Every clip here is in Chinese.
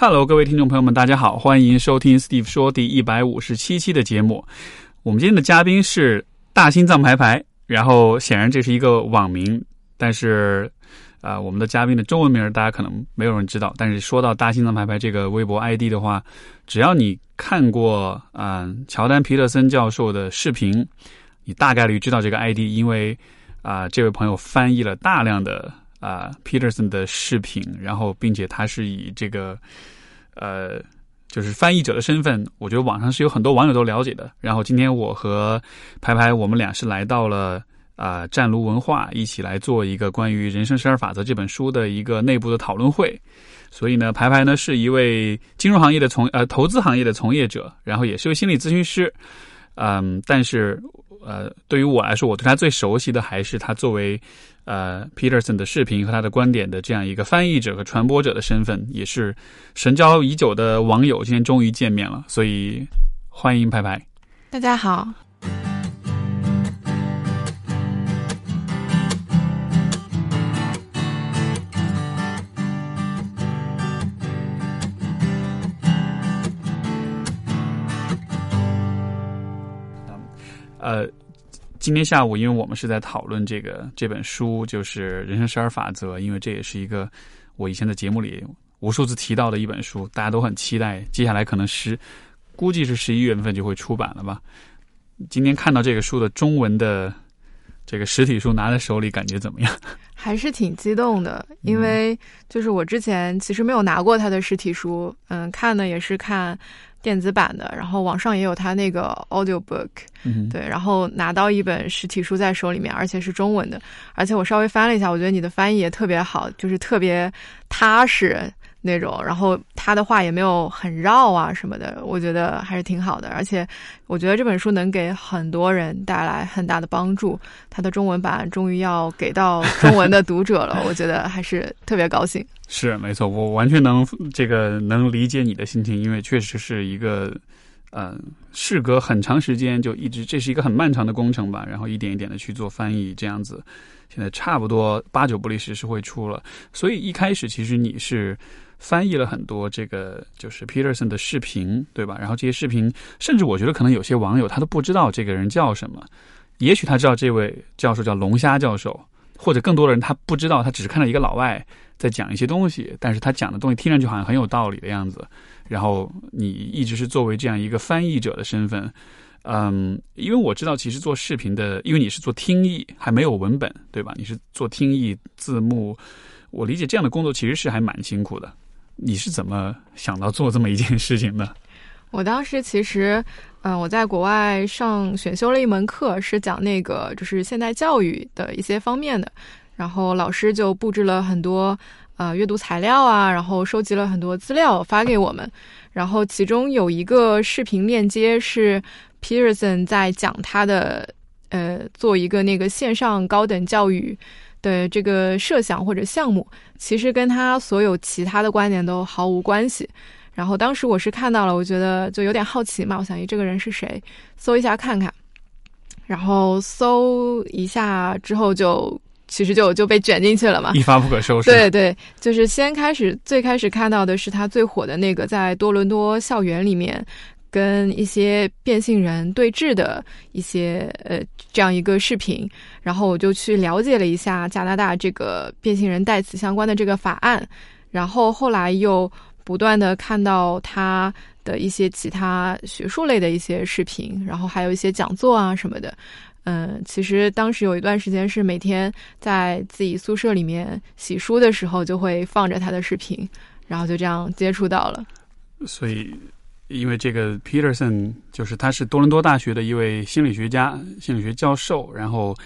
Hello，各位听众朋友们，大家好，欢迎收听 Steve 说第一百五十七期的节目。我们今天的嘉宾是大心脏排排，然后显然这是一个网名，但是啊、我们的嘉宾的中文名大家可能没有人知道。但是说到大心脏排排这个微博 ID 的话，只要你看过啊、乔丹皮特森教授的视频，你大概率知道这个 ID，因为啊、这位朋友翻译了大量的啊、Peterson 的视频，然后并且他是以这个呃就是翻译者的身份，我觉得网上是有很多网友都了解的。然后今天我和排排我们俩是来到了啊、湛卢文化，一起来做一个关于《人生十二法则》这本书的一个内部的讨论会。所以呢，排排呢是一位金融行业的从呃投资行业的从业者，然后也是位心理咨询师。嗯，但是呃，对于我来说，我对他最熟悉的还是他作为呃 Peterson 的视频和他的观点的这样一个翻译者和传播者的身份，也是神交已久的网友，今天终于见面了，所以欢迎拍拍。大家好，呃，今天下午，因为我们是在讨论这个这本书，就是《人生十二法则》，因为这也是一个我以前的节目里无数次提到的一本书，大家都很期待。接下来可能十，估计是十一月份就会出版了吧。今天看到这个书的中文的这个实体书拿在手里，感觉怎么样？还是挺激动的，因为就是我之前其实没有拿过他的实体书，嗯，看的也是看电子版的，然后网上也有他那个 audiobook，嗯，对，然后拿到一本实体书在手里面，而且是中文的，而且我稍微翻了一下，我觉得你的翻译也特别好，就是特别踏实那种，然后他的话也没有很绕啊什么的，我觉得还是挺好的，而且我觉得这本书能给很多人带来很大的帮助，他的中文版终于要给到中文的读者了，我觉得还是特别高兴。是没错，我完全能这个能理解你的心情，因为确实是一个，呃，事隔很长时间就一直这是一个很漫长的工程吧，然后一点一点的去做翻译，这样子，现在差不多八九不离十是会出了，所以一开始其实你是翻译了很多这个就是 Peterson 的视频，对吧？然后这些视频，甚至我觉得可能有些网友他都不知道这个人叫什么，也许他知道这位教授叫龙虾教授，或者更多的人他不知道，他只是看到一个老外。在讲一些东西，但是他讲的东西听上去好像很有道理的样子。然后你一直是作为这样一个翻译者的身份，嗯，因为我知道其实做视频的，因为你是做听译，还没有文本，对吧？你是做听译字幕，我理解这样的工作其实是还蛮辛苦的。你是怎么想到做这么一件事情的？我当时其实，嗯、我在国外上选修了一门课，是讲那个就是现代教育的一些方面的，然后老师就布置了很多呃阅读材料啊，然后收集了很多资料发给我们，然后其中有一个视频链接是 Peterson 在讲他的呃做一个那个线上高等教育的这个设想或者项目，其实跟他所有其他的观点都毫无关系。然后当时我是看到了，我觉得就有点好奇嘛，我想，咦，这个人是谁？搜一下看看。然后搜一下之后就，其实就就被卷进去了嘛。一发不可收 拾。对对，就是先开始最开始看到的是他最火的那个在多伦多校园里面跟一些变性人对峙的一些呃这样一个视频，然后我就去了解了一下加拿大这个变性人代词相关的这个法案，然后后来又不断的看到他的一些其他学术类的一些视频，然后还有一些讲座啊什么的。嗯，其实当时有一段时间是每天在自己宿舍里面洗书的时候，就会放着他的视频，然后就这样接触到了。所以，因为这个 Peterson 就是他是多伦多大学的一位心理学家、心理学教授，然后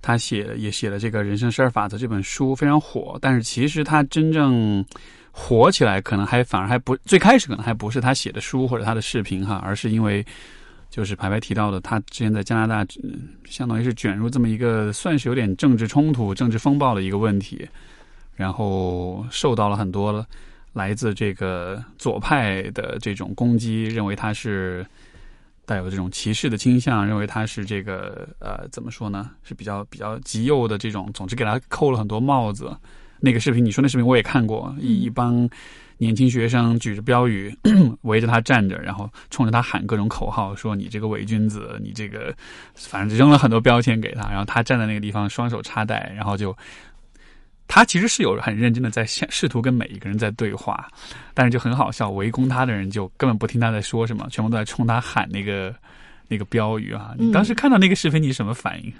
他写也写了这个《人生十二法则》这本书，非常火。但是其实他真正火起来，可能还反而还不最开始可能还不是他写的书或者他的视频哈，而是因为就是排排提到的，他之前在加拿大，嗯相当于是卷入这么一个算是有点政治冲突、政治风暴的一个问题，然后受到了很多了来自这个左派的这种攻击，认为他是带有这种歧视的倾向，认为他是这个呃怎么说呢，是比较比较极右的这种，总之给他扣了很多帽子。那个视频，你说那视频我也看过，一一帮年轻学生举着标语 围着他站着，然后冲着他喊各种口号，说你这个伪君子，你这个反正扔了很多标签给他，然后他站在那个地方双手插袋，然后就。他其实是有很认真的在试图跟每一个人在对话，但是就很好笑，围攻他的人就根本不听他在说什么，全部都在冲他喊那个 那个标语啊！你当时看到那个视频，你什么反应？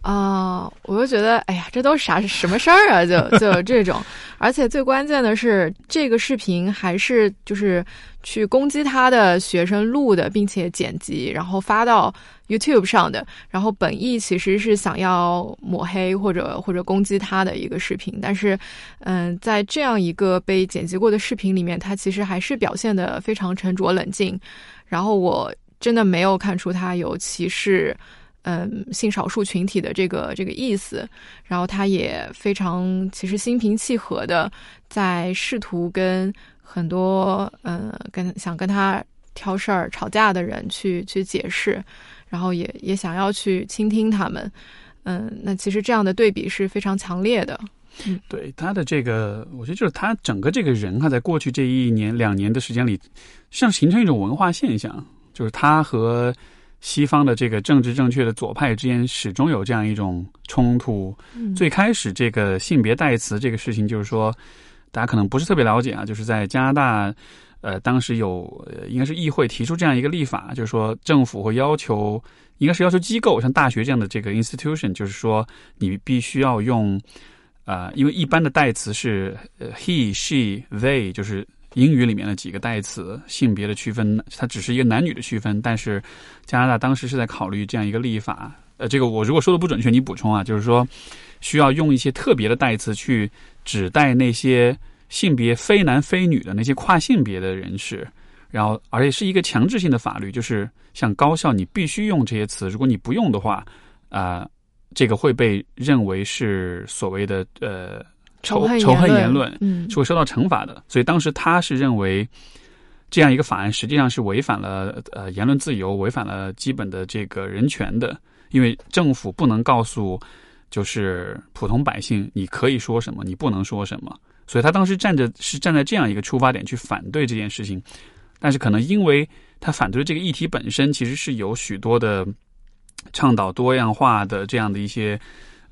啊，我就觉得，哎呀，这都是啥什么事儿啊？就就这种，而且最关键的是，这个视频还是就是去攻击他的学生录的，并且剪辑，然后发到 YouTube 上的。然后本意其实是想要抹黑或者或者攻击他的一个视频，但是，嗯，在这样一个被剪辑过的视频里面，他其实还是表现的非常沉着冷静。然后我真的没有看出他有歧视。嗯，性少数群体的这个这个意思，然后他也非常其实心平气和的在试图跟很多嗯跟想跟他挑事儿吵架的人去去解释，然后也也想要去倾听他们，嗯，那其实这样的对比是非常强烈的。嗯，对他的这个，我觉得就是他整个这个人哈，在过去这一年两年的时间里，像形成一种文化现象，就是他和。西方的这个政治正确的左派之间始终有这样一种冲突。最开始这个性别代词这个事情，就是说大家可能不是特别了解啊，就是在加拿大，呃，当时有呃应该是议会提出这样一个立法，就是说政府会要求，应该是要求机构，像大学这样的这个 institution，就是说你必须要用，呃，因为一般的代词是 he、she、they，就是。英语里面的几个代词性别的区分，它只是一个男女的区分。但是加拿大当时是在考虑这样一个立法。呃，这个我如果说的不准确，你补充啊。就是说，需要用一些特别的代词去指代那些性别非男非女的那些跨性别的人士。然后，而且是一个强制性的法律，就是像高校你必须用这些词，如果你不用的话，啊，这个会被认为是所谓的呃。仇仇恨言论嗯是会受到惩罚的，所以当时他是认为这样一个法案实际上是违反了呃言论自由，违反了基本的这个人权的，因为政府不能告诉就是普通百姓你可以说什么，你不能说什么，所以他当时站着是站在这样一个出发点去反对这件事情，但是可能因为他反对这个议题本身其实是有许多的倡导多样化的这样的一些。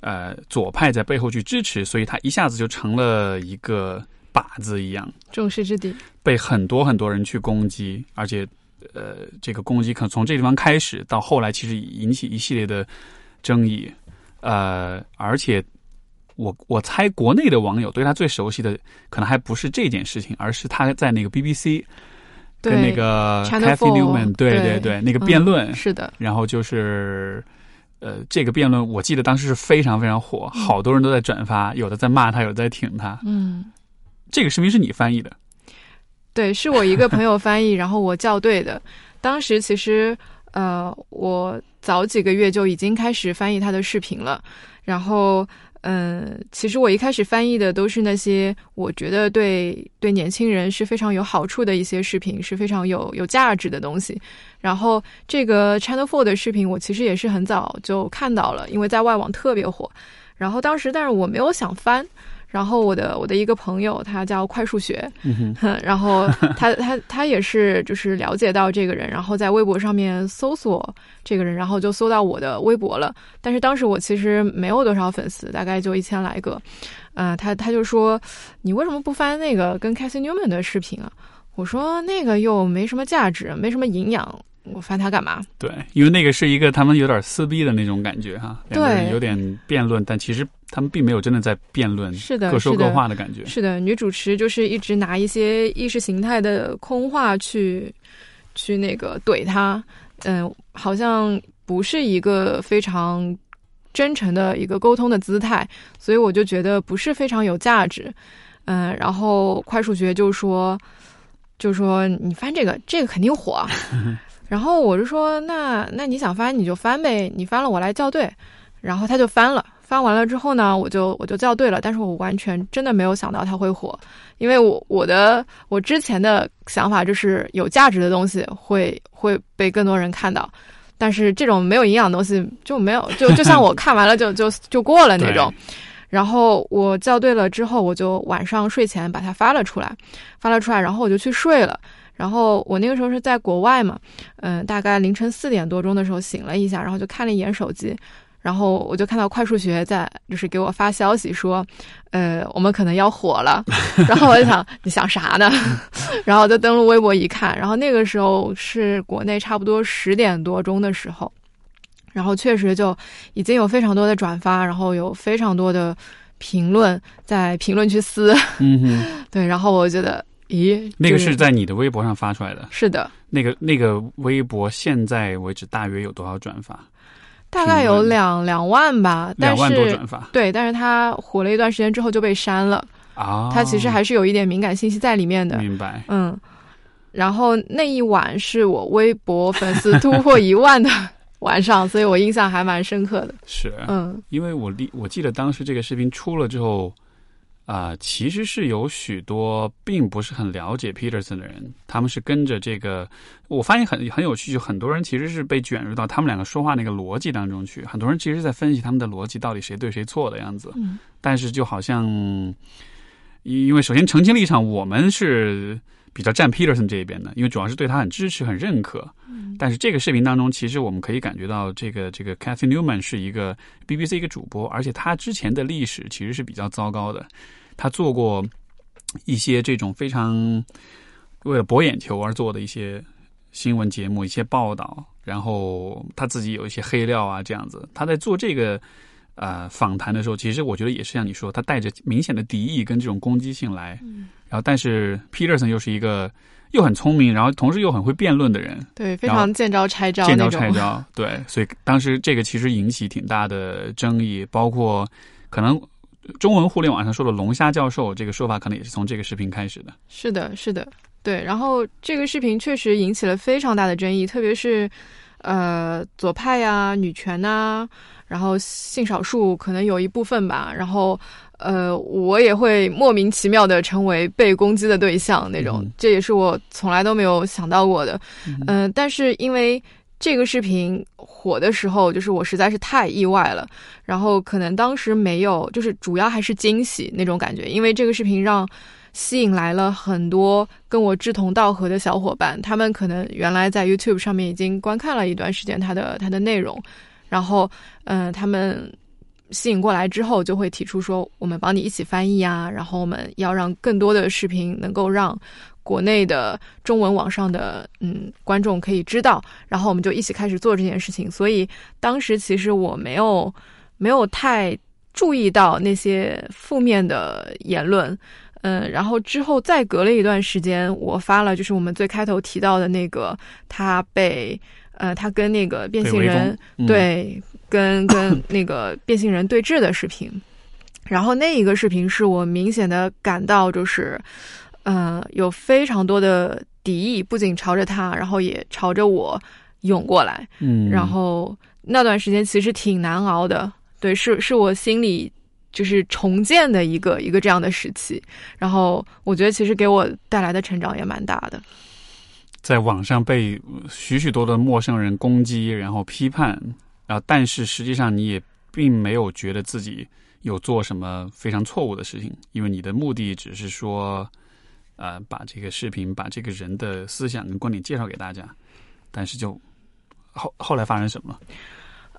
呃，左派在背后去支持，所以他一下子就成了一个靶子一样，众矢之的，被很多很多人去攻击，而且，呃，这个攻击可能从这地方开始，到后来其实引起一系列的争议，呃，而且我我猜国内的网友对他最熟悉的，可能还不是这件事情，而是他在那个 BBC 跟那个 Cathy Newman 对对对那个辩论是的，然后就是。呃，这个辩论我记得当时是非常非常火，好多人都在转发，有的在骂他，有的在挺他。嗯，这个视频是你翻译的？对，是我一个朋友翻译，然后我校对的。当时其实，呃，我早几个月就已经开始翻译他的视频了，然后。嗯，其实我一开始翻译的都是那些我觉得对对年轻人是非常有好处的一些视频，是非常有有价值的东西。然后这个 Channel Four 的视频，我其实也是很早就看到了，因为在外网特别火。然后当时，但是我没有想翻。然后我的我的一个朋友，他叫快数学，然后他他他也是就是了解到这个人，然后在微博上面搜索这个人，然后就搜到我的微博了。但是当时我其实没有多少粉丝，大概就一千来个。嗯，他他就说，你为什么不翻那个跟 Casey Newman 的视频啊？我说那个又没什么价值，没什么营养。我翻它干嘛？对，因为那个是一个他们有点撕逼的那种感觉哈，对，有点辩论，但其实他们并没有真的在辩论，是的，各说各话的感觉。是的，女主持就是一直拿一些意识形态的空话去去那个怼他，嗯，好像不是一个非常真诚的一个沟通的姿态，所以我就觉得不是非常有价值。嗯，然后快数学就说就说你翻这个，这个肯定火。然后我就说，那那你想翻你就翻呗，你翻了我来校对。然后他就翻了，翻完了之后呢，我就我就校对了。但是我完全真的没有想到它会火，因为我我的我之前的想法就是有价值的东西会会被更多人看到，但是这种没有营养的东西就没有，就 就像我看完了就就就过了那种。然后我校对了之后，我就晚上睡前把它发了出来，发了出来，然后我就去睡了。然后我那个时候是在国外嘛，嗯，大概凌晨四点多钟的时候醒了一下，然后就看了一眼手机，然后我就看到快数学在就是给我发消息说，呃，我们可能要火了。然后我就想，你想啥呢？然后就登录微博一看，然后那个时候是国内差不多十点多钟的时候。然后确实就已经有非常多的转发，然后有非常多的评论在评论区撕，嗯哼，对，然后我觉得，咦，那个是在你的微博上发出来的，是的，那个那个微博现在为止大约有多少转发？大概有两两万吧，但是多转发，对，但是他火了一段时间之后就被删了啊，他其实还是有一点敏感信息在里面的，明白，嗯，然后那一晚是我微博粉丝突破一万的。晚上，所以我印象还蛮深刻的。是，嗯，因为我记我记得当时这个视频出了之后，啊，其实是有许多并不是很了解 Peterson 的人，他们是跟着这个，我发现很很有趣，就很多人其实是被卷入到他们两个说话那个逻辑当中去，很多人其实在分析他们的逻辑到底谁对谁错的样子。嗯，但是就好像，因为首先澄清立场，我们是。比较站 Peterson 这一边的，因为主要是对他很支持、很认可。嗯，但是这个视频当中，其实我们可以感觉到，这个这个 Cathy Newman 是一个 BBC 一个主播，而且他之前的历史其实是比较糟糕的。他做过一些这种非常为了博眼球而做的一些新闻节目、一些报道，然后他自己有一些黑料啊，这样子。他在做这个呃访谈的时候，其实我觉得也是像你说，他带着明显的敌意跟这种攻击性来。嗯。然后，但是 Peterson 又是一个又很聪明，然后同时又很会辩论的人，对，非常见招拆招，见招拆招，对，所以当时这个其实引起挺大的争议，包括可能中文互联网上说的“龙虾教授”这个说法，可能也是从这个视频开始的。是的，是的，对。然后这个视频确实引起了非常大的争议，特别是呃左派呀、女权呐，然后性少数可能有一部分吧，然后。呃，我也会莫名其妙的成为被攻击的对象那种，这也是我从来都没有想到过的。嗯，但是因为这个视频火的时候，就是我实在是太意外了，然后可能当时没有，就是主要还是惊喜那种感觉，因为这个视频让吸引来了很多跟我志同道合的小伙伴，他们可能原来在 YouTube 上面已经观看了一段时间它的它的内容，然后嗯，他们。吸引过来之后，就会提出说，我们帮你一起翻译啊，然后我们要让更多的视频能够让国内的中文网上的嗯观众可以知道，然后我们就一起开始做这件事情。所以当时其实我没有没有太注意到那些负面的言论，嗯，然后之后再隔了一段时间，我发了就是我们最开头提到的那个他被呃他跟那个变性人对。跟跟那个变性人对峙的视频，然后那一个视频是我明显的感到就是，呃，有非常多的敌意，不仅朝着他，然后也朝着我涌过来。嗯，然后那段时间其实挺难熬的，对，是是我心里就是重建的一个一个这样的时期。然后我觉得其实给我带来的成长也蛮大的，在网上被许许多的陌生人攻击，然后批判。然后，但是实际上你也并没有觉得自己有做什么非常错误的事情，因为你的目的只是说，呃，把这个视频、把这个人的思想跟观点介绍给大家。但是就后后来发生什么了？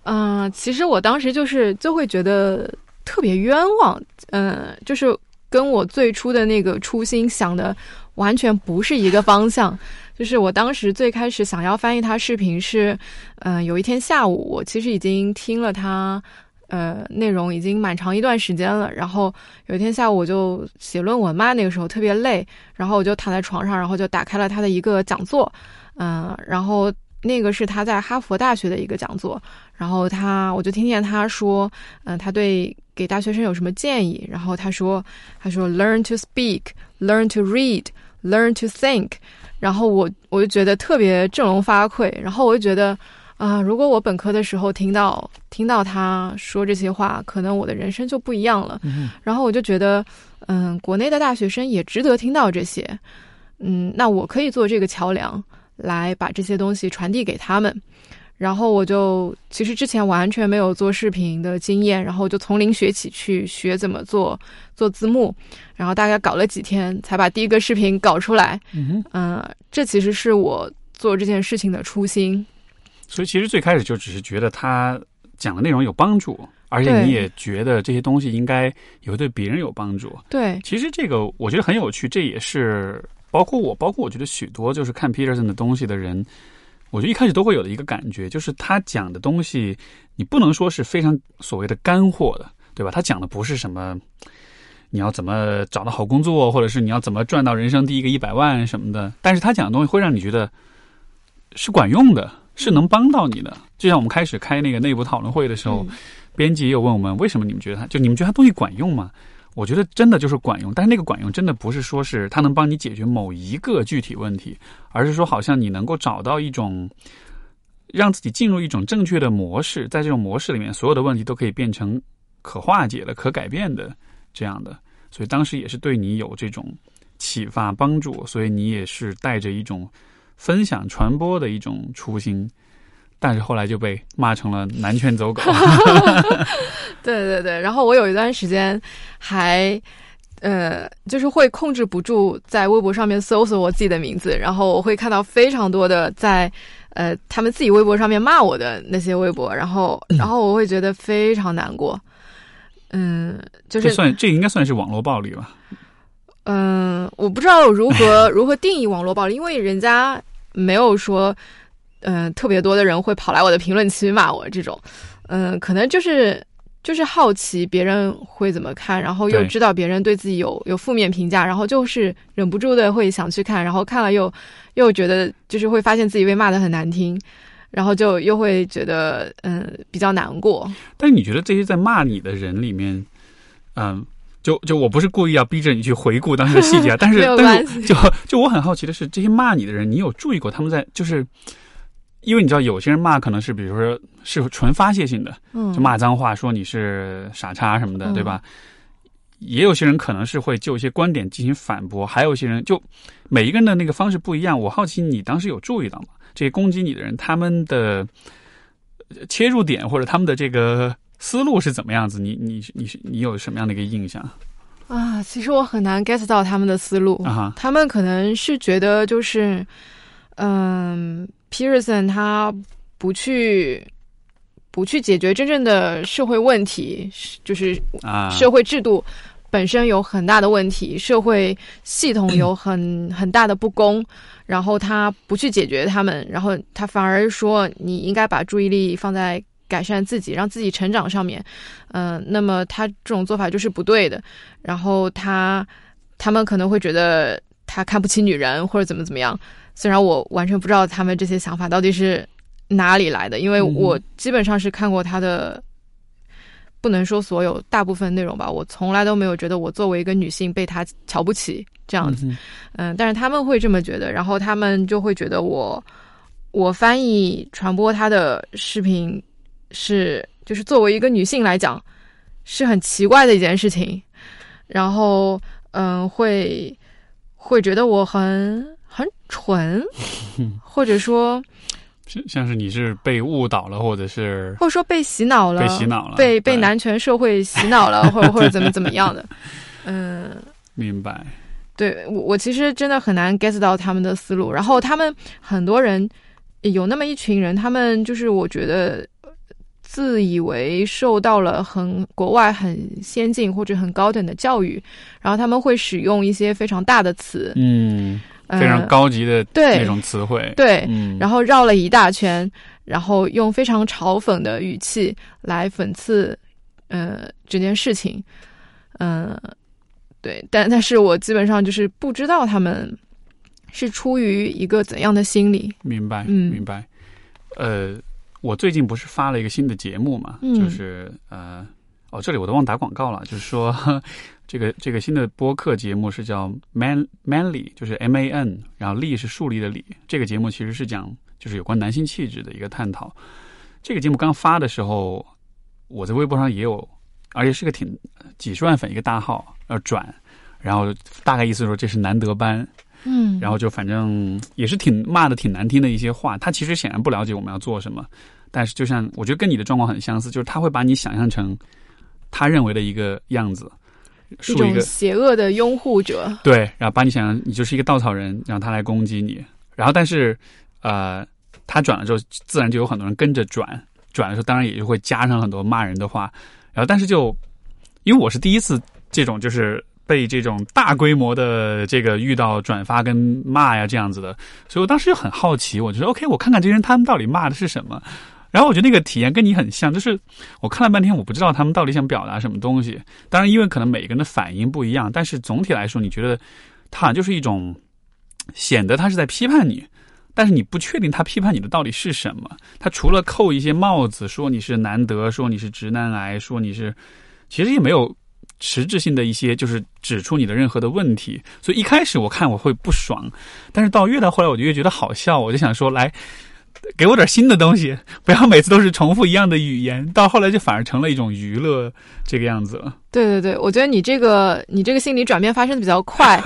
嗯，其实我当时就是就会觉得特别冤枉，嗯，就是跟我最初的那个初心想的完全不是一个方向。就是我当时最开始想要翻译他视频是，嗯，有一天下午，我其实已经听了他，呃，内容已经蛮长一段时间了。然后有一天下午我就写论文嘛，那个时候特别累，然后我就躺在床上，然后就打开了他的一个讲座，嗯，然后那个是他在哈佛大学的一个讲座，然后他我就听见他说，嗯，他对给大学生有什么建议？然后他说，他说，learn to speak，learn to read，learn to think。然后我我就觉得特别振聋发聩，然后我就觉得，啊，如果我本科的时候听到听到他说这些话，可能我的人生就不一样了。然后我就觉得，嗯，国内的大学生也值得听到这些，嗯，那我可以做这个桥梁，来把这些东西传递给他们。然后我就其实之前完全没有做视频的经验，然后就从零学起去学怎么做做字幕，然后大概搞了几天才把第一个视频搞出来。嗯嗯、这其实是我做这件事情的初心。所以其实最开始就只是觉得他讲的内容有帮助，而且你也觉得这些东西应该也会对别人有帮助。对，其实这个我觉得很有趣，这也是包括我，包括我觉得许多就是看 Peterson 的东西的人，我觉得一开始都会有的一个感觉，就是他讲的东西，你不能说是非常所谓的干货的，对吧？他讲的不是什么你要怎么找到好工作，或者是你要怎么赚到人生第一个一百万什么的，但是他讲的东西会让你觉得是管用的，是能帮到你的。就像我们开始开那个内部讨论会的时候，嗯编辑也有问我们，为什么你们觉得它就你们觉得它东西管用吗？我觉得真的就是管用，但是那个管用真的不是说是它能帮你解决某一个具体问题，而是说好像你能够找到一种让自己进入一种正确的模式，在这种模式里面，所有的问题都可以变成可化解的、可改变的这样的。所以当时也是对你有这种启发帮助，所以你也是带着一种分享传播的一种初心。但是后来就被骂成了男权走狗。对对对，然后我有一段时间还，呃，就是会控制不住在微博上面搜索我自己的名字，然后我会看到非常多的在，呃，他们自己微博上面骂我的那些微博，然后，然后我会觉得非常难过。嗯，就是这算这应该算是网络暴力吧？嗯，我不知道如何 如何定义网络暴力，因为人家没有说，嗯、特别多的人会跑来我的评论区骂我这种，嗯、可能就是就是好奇别人会怎么看，然后又知道别人对自己有有负面评价，然后就是忍不住的会想去看，然后看了又又觉得就是会发现自己被骂的很难听，然后就又会觉得嗯比较难过。但你觉得这些在骂你的人里面，嗯，就就我不是故意要逼着你去回顾当时的细节啊，但是但是就就我很好奇的是，这些骂你的人，你有注意过他们在就是，因为你知道有些人骂可能是比如说是纯发泄性的，嗯，就骂脏话，说你是傻叉什么的，嗯对吧？也有些人可能是会就一些观点进行反驳，还有一些人就每一个人的那个方式不一样。我好奇你当时有注意到吗？这些攻击你的人，他们的呃切入点或者他们的这个思路是怎么样子？你你你你有什么样的一个印象啊，其实我很难 get 到他们的思路。啊？他们可能是觉得就是，嗯，Pearson 他不去不去解决真正的社会问题，是就是啊，社会制度本身有很大的问题，社会系统有 很很大的不公，然后他不去解决他们，然后他反而说你应该把注意力放在改善自己，让自己成长上面。嗯、那么他这种做法就是不对的。然后他他们可能会觉得他看不起女人或者怎么怎么样。虽然我完全不知道他们这些想法到底是哪里来的，因为嗯我基本上是看过他的，不能说所有，大部分内容吧。我从来都没有觉得我作为一个女性被他瞧不起这样子。嗯，但是他们会这么觉得，然后他们就会觉得我我翻译传播他的视频是就是作为一个女性来讲是很奇怪的一件事情，然后嗯会会觉得我很很蠢，或者说 像像是你是被误导了，或者是或者说被洗脑了，被洗脑了，被被男权社会洗脑了，或者或者怎么怎么样的，嗯。明白。对我，我其实真的很难 get 到他们的思路。然后他们很多人有那么一群人，他们就是我觉得自以为受到了很国外很先进或者很高等的教育，然后他们会使用一些非常大的词，嗯，呃非常高级的对那种词汇。对，嗯，然后绕了一大圈，然后用非常嘲讽的语气来讽刺，呃，这件事情，嗯、对，但但是我基本上就是不知道他们是出于一个怎样的心理，明白，嗯明白。呃，我最近不是发了一个新的节目嘛，嗯就是呃，哦，这里我都忘打广告了，就是说这个这个新的播客节目是叫 Man Manly，就是 M A N，然后力是树立的力。这个节目其实是讲就是有关男性气质的一个探讨。这个节目刚发的时候，我在微博上也有，而且是个挺几十万粉一个大号要转，然后大概意思说这是难得班。嗯，然后就反正也是挺骂的挺难听的一些话。他其实显然不了解我们要做什么，但是就像我觉得跟你的状况很相似，就是他会把你想象成他认为的一个样子，一种树一个邪恶的拥护者。对，然后把你想象你就是一个稻草人，让他来攻击你。然后但是呃，他转了之后，自然就有很多人跟着转，转的时候当然也就会加上很多骂人的话。然后但是就因为我是第一次这种就是。被这种大规模的这个遇到转发跟骂呀这样子的，所以我当时就很好奇，我就说 OK，我看看这些人他们到底骂的是什么。然后我觉得那个体验跟你很像，就是我看了半天，我不知道他们到底想表达什么东西。当然，因为可能每个人的反应不一样，但是总体来说，你觉得他好像就是一种显得他是在批判你，但是你不确定他批判你的到底是什么。他除了扣一些帽子，说你是难得，说你是直男癌，说你是，其实也没有。实质性的一些就是指出你的任何的问题，所以一开始我看我会不爽，但是到越到后来我就越觉得好笑，我就想说来给我点新的东西，不要每次都是重复一样的语言。到后来就反而成了一种娱乐这个样子了。对对对，我觉得你这个你这个心理转变发生的比较快，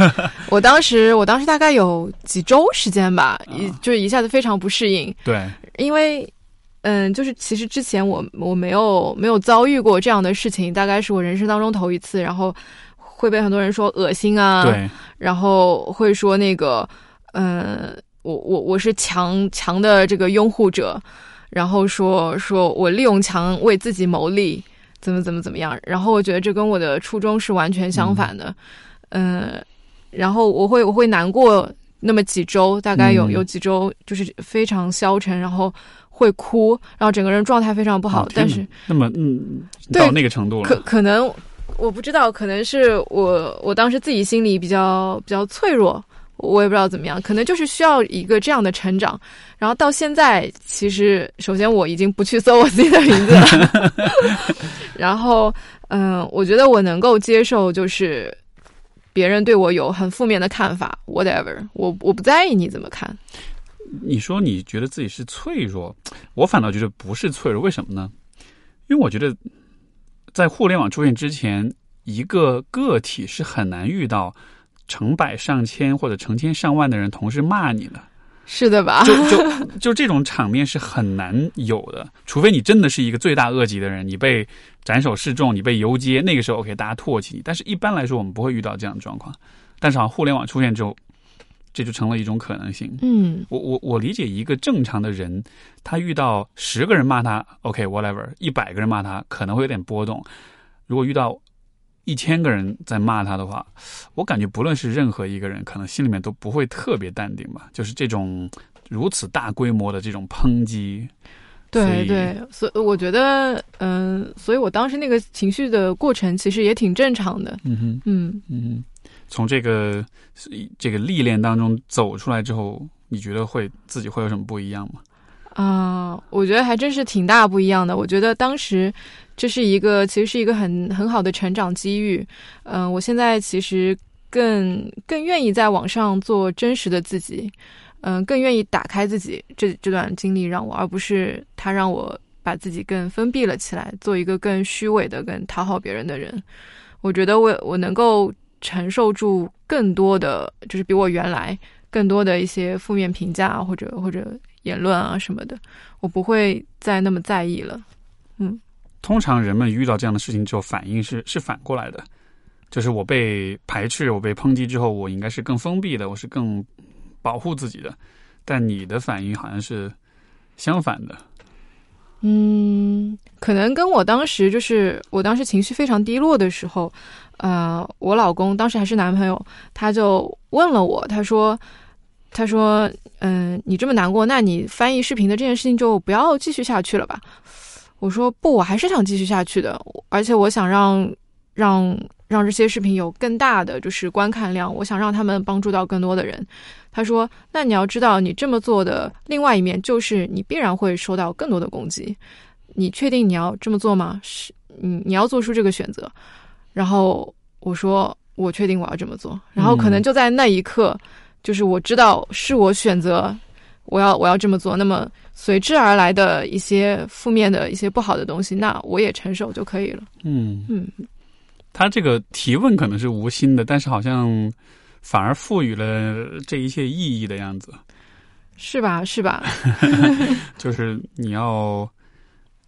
我当时我当时大概有几周时间吧，一就一下子非常不适应。对，因为。嗯，就是其实之前我我没有没有遭遇过这样的事情，大概是我人生当中头一次，然后会被很多人说恶心啊，对，然后会说那个，嗯，我我我是强强的这个拥护者，然后说说我利用强为自己谋利，怎么怎么怎么样，然后我觉得这跟我的初衷是完全相反的，嗯，然后我会我会难过那么几周，大概有有几周就是非常消沉，然后。会哭，然后整个人状态非常不好。但是那么，嗯，到那个程度了，可可能我不知道，可能是我我当时自己心里比较比较脆弱，我也不知道怎么样，可能就是需要一个这样的成长。然后到现在，其实首先我已经不去搜我自己的名字了，然后嗯，我觉得我能够接受，就是别人对我有很负面的看法，whatever，我我不在意你怎么看。你说你觉得自己是脆弱，我反倒觉得不是脆弱，为什么呢？因为我觉得在互联网出现之前，一个个体是很难遇到成百上千或者成千上万的人同时骂你的，是的吧？就就就这种场面是很难有的，除非你真的是一个罪大恶极的人，你被斩首示众，你被游街，那个时候 OK，大家唾弃你。但是一般来说，我们不会遇到这样的状况。但是啊，互联网出现之后。这就成了一种可能性。嗯，我我我理解一个正常的人，他遇到十个人骂他，OK whatever，一百个人骂他可能会有点波动。如果遇到一千个人在骂他的话，我感觉不论是任何一个人，可能心里面都不会特别淡定吧。就是这种如此大规模的这种抨击，对对，所以我觉得，嗯，所以我当时那个情绪的过程其实也挺正常的。嗯哼，嗯嗯。从这个这个历练当中走出来之后，你觉得会自己会有什么不一样吗？啊，我觉得还真是挺大不一样的。我觉得当时这是一个其实是一个很很好的成长机遇。嗯，我现在其实更更愿意在网上做真实的自己，嗯，更愿意打开自己。这这段经历让我，而不是他让我把自己更封闭了起来，做一个更虚伪的、更讨好别人的人。我觉得我我能够。承受住更多的，就是比我原来更多的一些负面评价或者或者言论啊什么的，我不会再那么在意了。嗯，通常人们遇到这样的事情之后，反应是是反过来的，就是我被排斥、我被抨击之后，我应该是更封闭的，我是更保护自己的。但你的反应好像是相反的。嗯，可能跟我当时就是我当时情绪非常低落的时候。呃，我老公当时还是男朋友，他就问了我，他说：“他说，嗯，你这么难过，那你翻译视频的这件事情就不要继续下去了吧？”我说：“不，我还是想继续下去的，而且我想让让让这些视频有更大的就是观看量，我想让他们帮助到更多的人。”他说：“那你要知道，你这么做的另外一面就是你必然会受到更多的攻击。你确定你要这么做吗？是，你你要做出这个选择。”然后我说，我确定我要这么做。然后可能就在那一刻，就是我知道是我选择，我要我要这么做。那么随之而来的一些负面的一些不好的东西，那我也承受就可以了。嗯嗯，他这个提问可能是无心的，但是好像反而赋予了这一切意义的样子。是吧？是吧？就是你要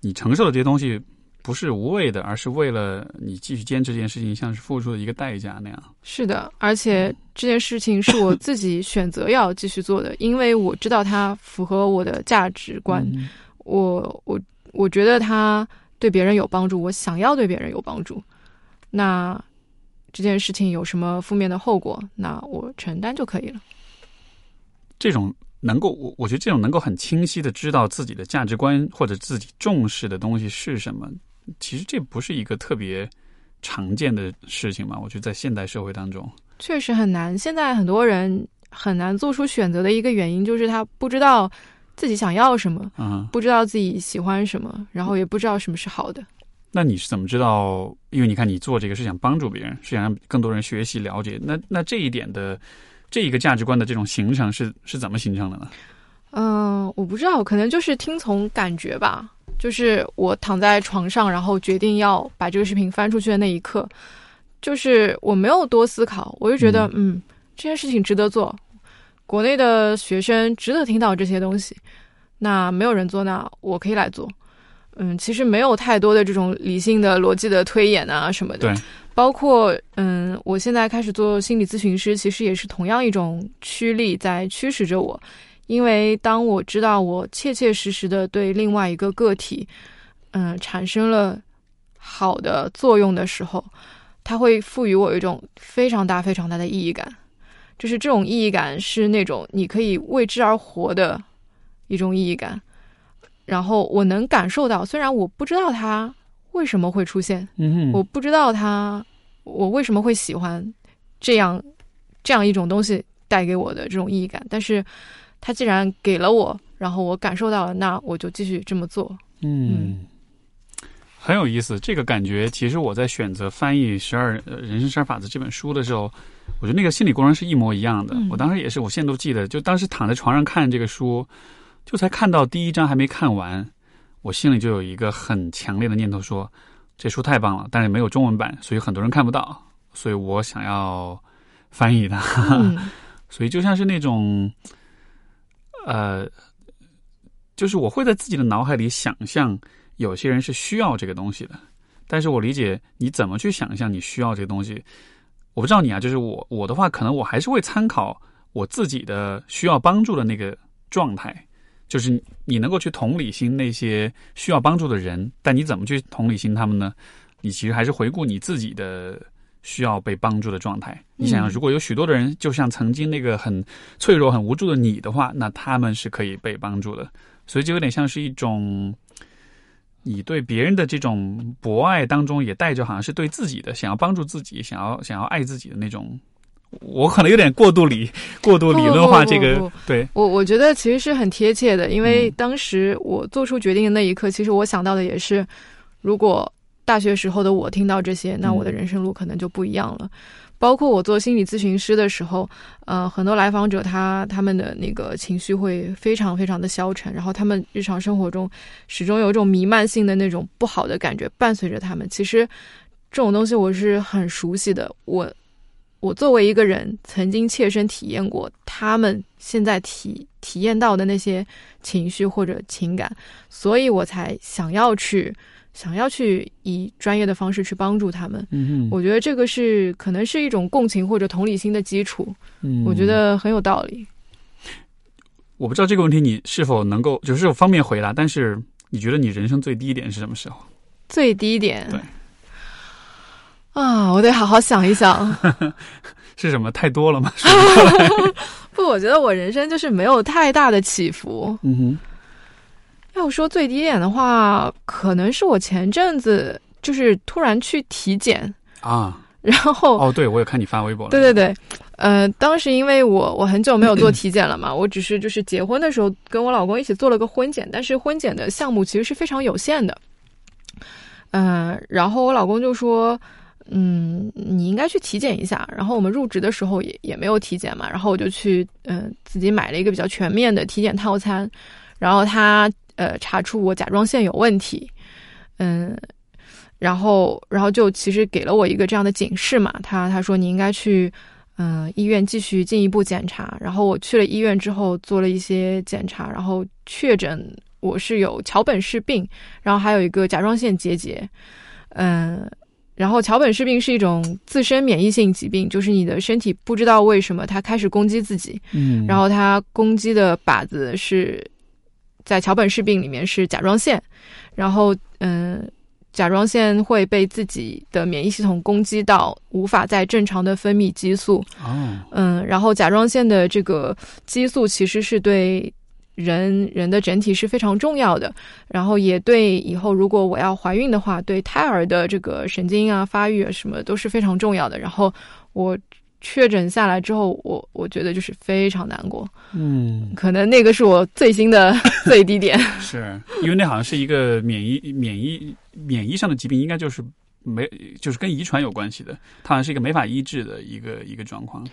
你承受的这些东西。不是无谓的，而是为了你继续坚持这件事情，像是付出的一个代价那样。是的，而且这件事情是我自己选择要继续做的，因为我知道它符合我的价值观。我我我觉得它对别人有帮助，我想要对别人有帮助。那这件事情有什么负面的后果，那我承担就可以了。这种。能够，我我觉得这种能够很清晰的知道自己的价值观或者自己重视的东西是什么，其实这不是一个特别常见的事情嘛？我觉得在现代社会当中，确实很难。现在很多人很难做出选择的一个原因，就是他不知道自己想要什么，嗯，不知道自己喜欢什么，然后也不知道什么是好的。那你是怎么知道？因为你看，你做这个是想帮助别人，是想让更多人学习了解。那那这一点的。这一个价值观的这种形成是是怎么形成的呢？嗯，我不知道，可能就是听从感觉吧。就是我躺在床上，然后决定要把这个视频翻出去的那一刻，就是我没有多思考，我就觉得，嗯，这件事情值得做，国内的学生值得听到这些东西。那没有人做，那我可以来做。嗯，其实没有太多的这种理性的逻辑的推演啊什么的。对。包括嗯，我现在开始做心理咨询师，其实也是同样一种驱力在驱使着我。因为当我知道我切切实实的对另外一个个体，嗯，产生了好的作用的时候，它会赋予我一种非常大、非常大的意义感。就是这种意义感是那种你可以为之而活的一种意义感。然后我能感受到，虽然我不知道它。为什么会出现？嗯我不知道它，我为什么会喜欢这样这样一种东西带给我的这种意义感。但是，它既然给了我，然后我感受到了，那我就继续这么做。嗯，很有意思。这个感觉，其实我在选择翻译《十二人生十二法则》这本书的时候，我觉得那个心理过程是一模一样的。我当时也是，我现在都记得，就当时躺在床上看这个书，就才看到第一章还没看完。我心里就有一个很强烈的念头，说这书太棒了，但是没有中文版，所以很多人看不到，所以我想要翻译它。所以就像是那种，呃，就是我会在自己的脑海里想象有些人是需要这个东西的，但是我理解你怎么去想象你需要这个东西。我不知道你啊，就是我我的话，可能我还是会参考我自己的需要帮助的那个状态。就是你能够去同理心那些需要帮助的人，但你怎么去同理心他们呢？你其实还是回顾你自己的需要被帮助的状态。你想想，如果有许多的人就像曾经那个很脆弱、很无助的你的话，那他们是可以被帮助的。所以就有点像是一种你对别人的这种博爱当中，也带着好像是对自己的想要帮助自己、想要想要爱自己的那种。我可能有点过度理 过度理论化这个，对我我觉得其实是很贴切的，因为当时我做出决定的那一刻，其实我想到的也是，如果大学时候的我听到这些，那我的人生路可能就不一样了。包括我做心理咨询师的时候，呃，很多来访者他他们的那个情绪会非常非常的消沉，然后他们日常生活中始终有一种弥漫性的那种不好的感觉伴随着他们。其实这种东西我是很熟悉的，我。我作为一个人，曾经切身体验过他们现在体体验到的那些情绪或者情感，所以我才想要去想要去以专业的方式去帮助他们。嗯我觉得这个是可能是一种共情或者同理心的基础。嗯，我觉得很有道理。我不知道这个问题你是否能够就是方便回答，但是你觉得你人生最低点是什么时候？最低点。对。啊，我得好好想一想，是什么太多了吗？不，我觉得我人生就是没有太大的起伏。嗯哼，要说最低点的话，可能是我前阵子就是突然去体检啊，然后哦，对我有看你发微博了。对对对，呃，当时因为我我很久没有做体检了嘛，我只是就是结婚的时候跟我老公一起做了个婚检，但是婚检的项目其实是非常有限的。嗯，然后我老公就说。嗯，你应该去体检一下。然后我们入职的时候也也没有体检嘛，然后我就去嗯自己买了一个比较全面的体检套餐。然后他呃查出我甲状腺有问题，嗯，然后然后就其实给了我一个这样的警示嘛。他他说你应该去嗯，医院继续进一步检查。然后我去了医院之后做了一些检查，然后确诊我是有桥本氏病，然后还有一个甲状腺结节。嗯，然后桥本氏病是一种自身免疫性疾病，就是你的身体不知道为什么它开始攻击自己，嗯，然后它攻击的靶子是在桥本氏病里面是甲状腺，然后嗯。甲状腺会被自己的免疫系统攻击到，无法再正常的分泌激素。哦，嗯，然后甲状腺的这个激素其实是对人人的整体是非常重要的，然后也对以后如果我要怀孕的话，对胎儿的这个神经啊发育啊什么都是非常重要的。然后我。确诊下来之后，我我觉得就是非常难过。嗯，可能那个是我最新的 最低点。是因为那好像是一个免疫免疫免疫上的疾病，应该就是没就是跟遗传有关系的。它好像是一个没法医治的一个一个状况。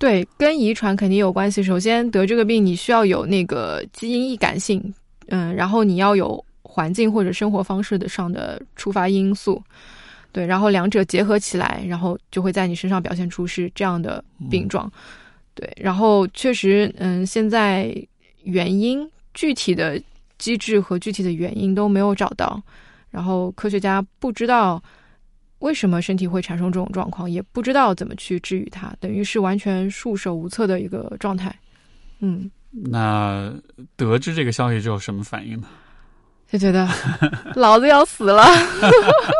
对，跟遗传肯定有关系。首先得这个病，你需要有那个基因易感性，嗯，然后你要有环境或者生活方式的上的触发因素。对，然后两者结合起来，然后就会在你身上表现出是这样的病状。对，然后确实，嗯，现在原因具体的机制和具体的原因都没有找到，然后科学家不知道为什么身体会产生这种状况，也不知道怎么去治愈它，等于是完全束手无策的一个状态。嗯，那得知这个消息之后什么反应呢？就觉得 老子要死了。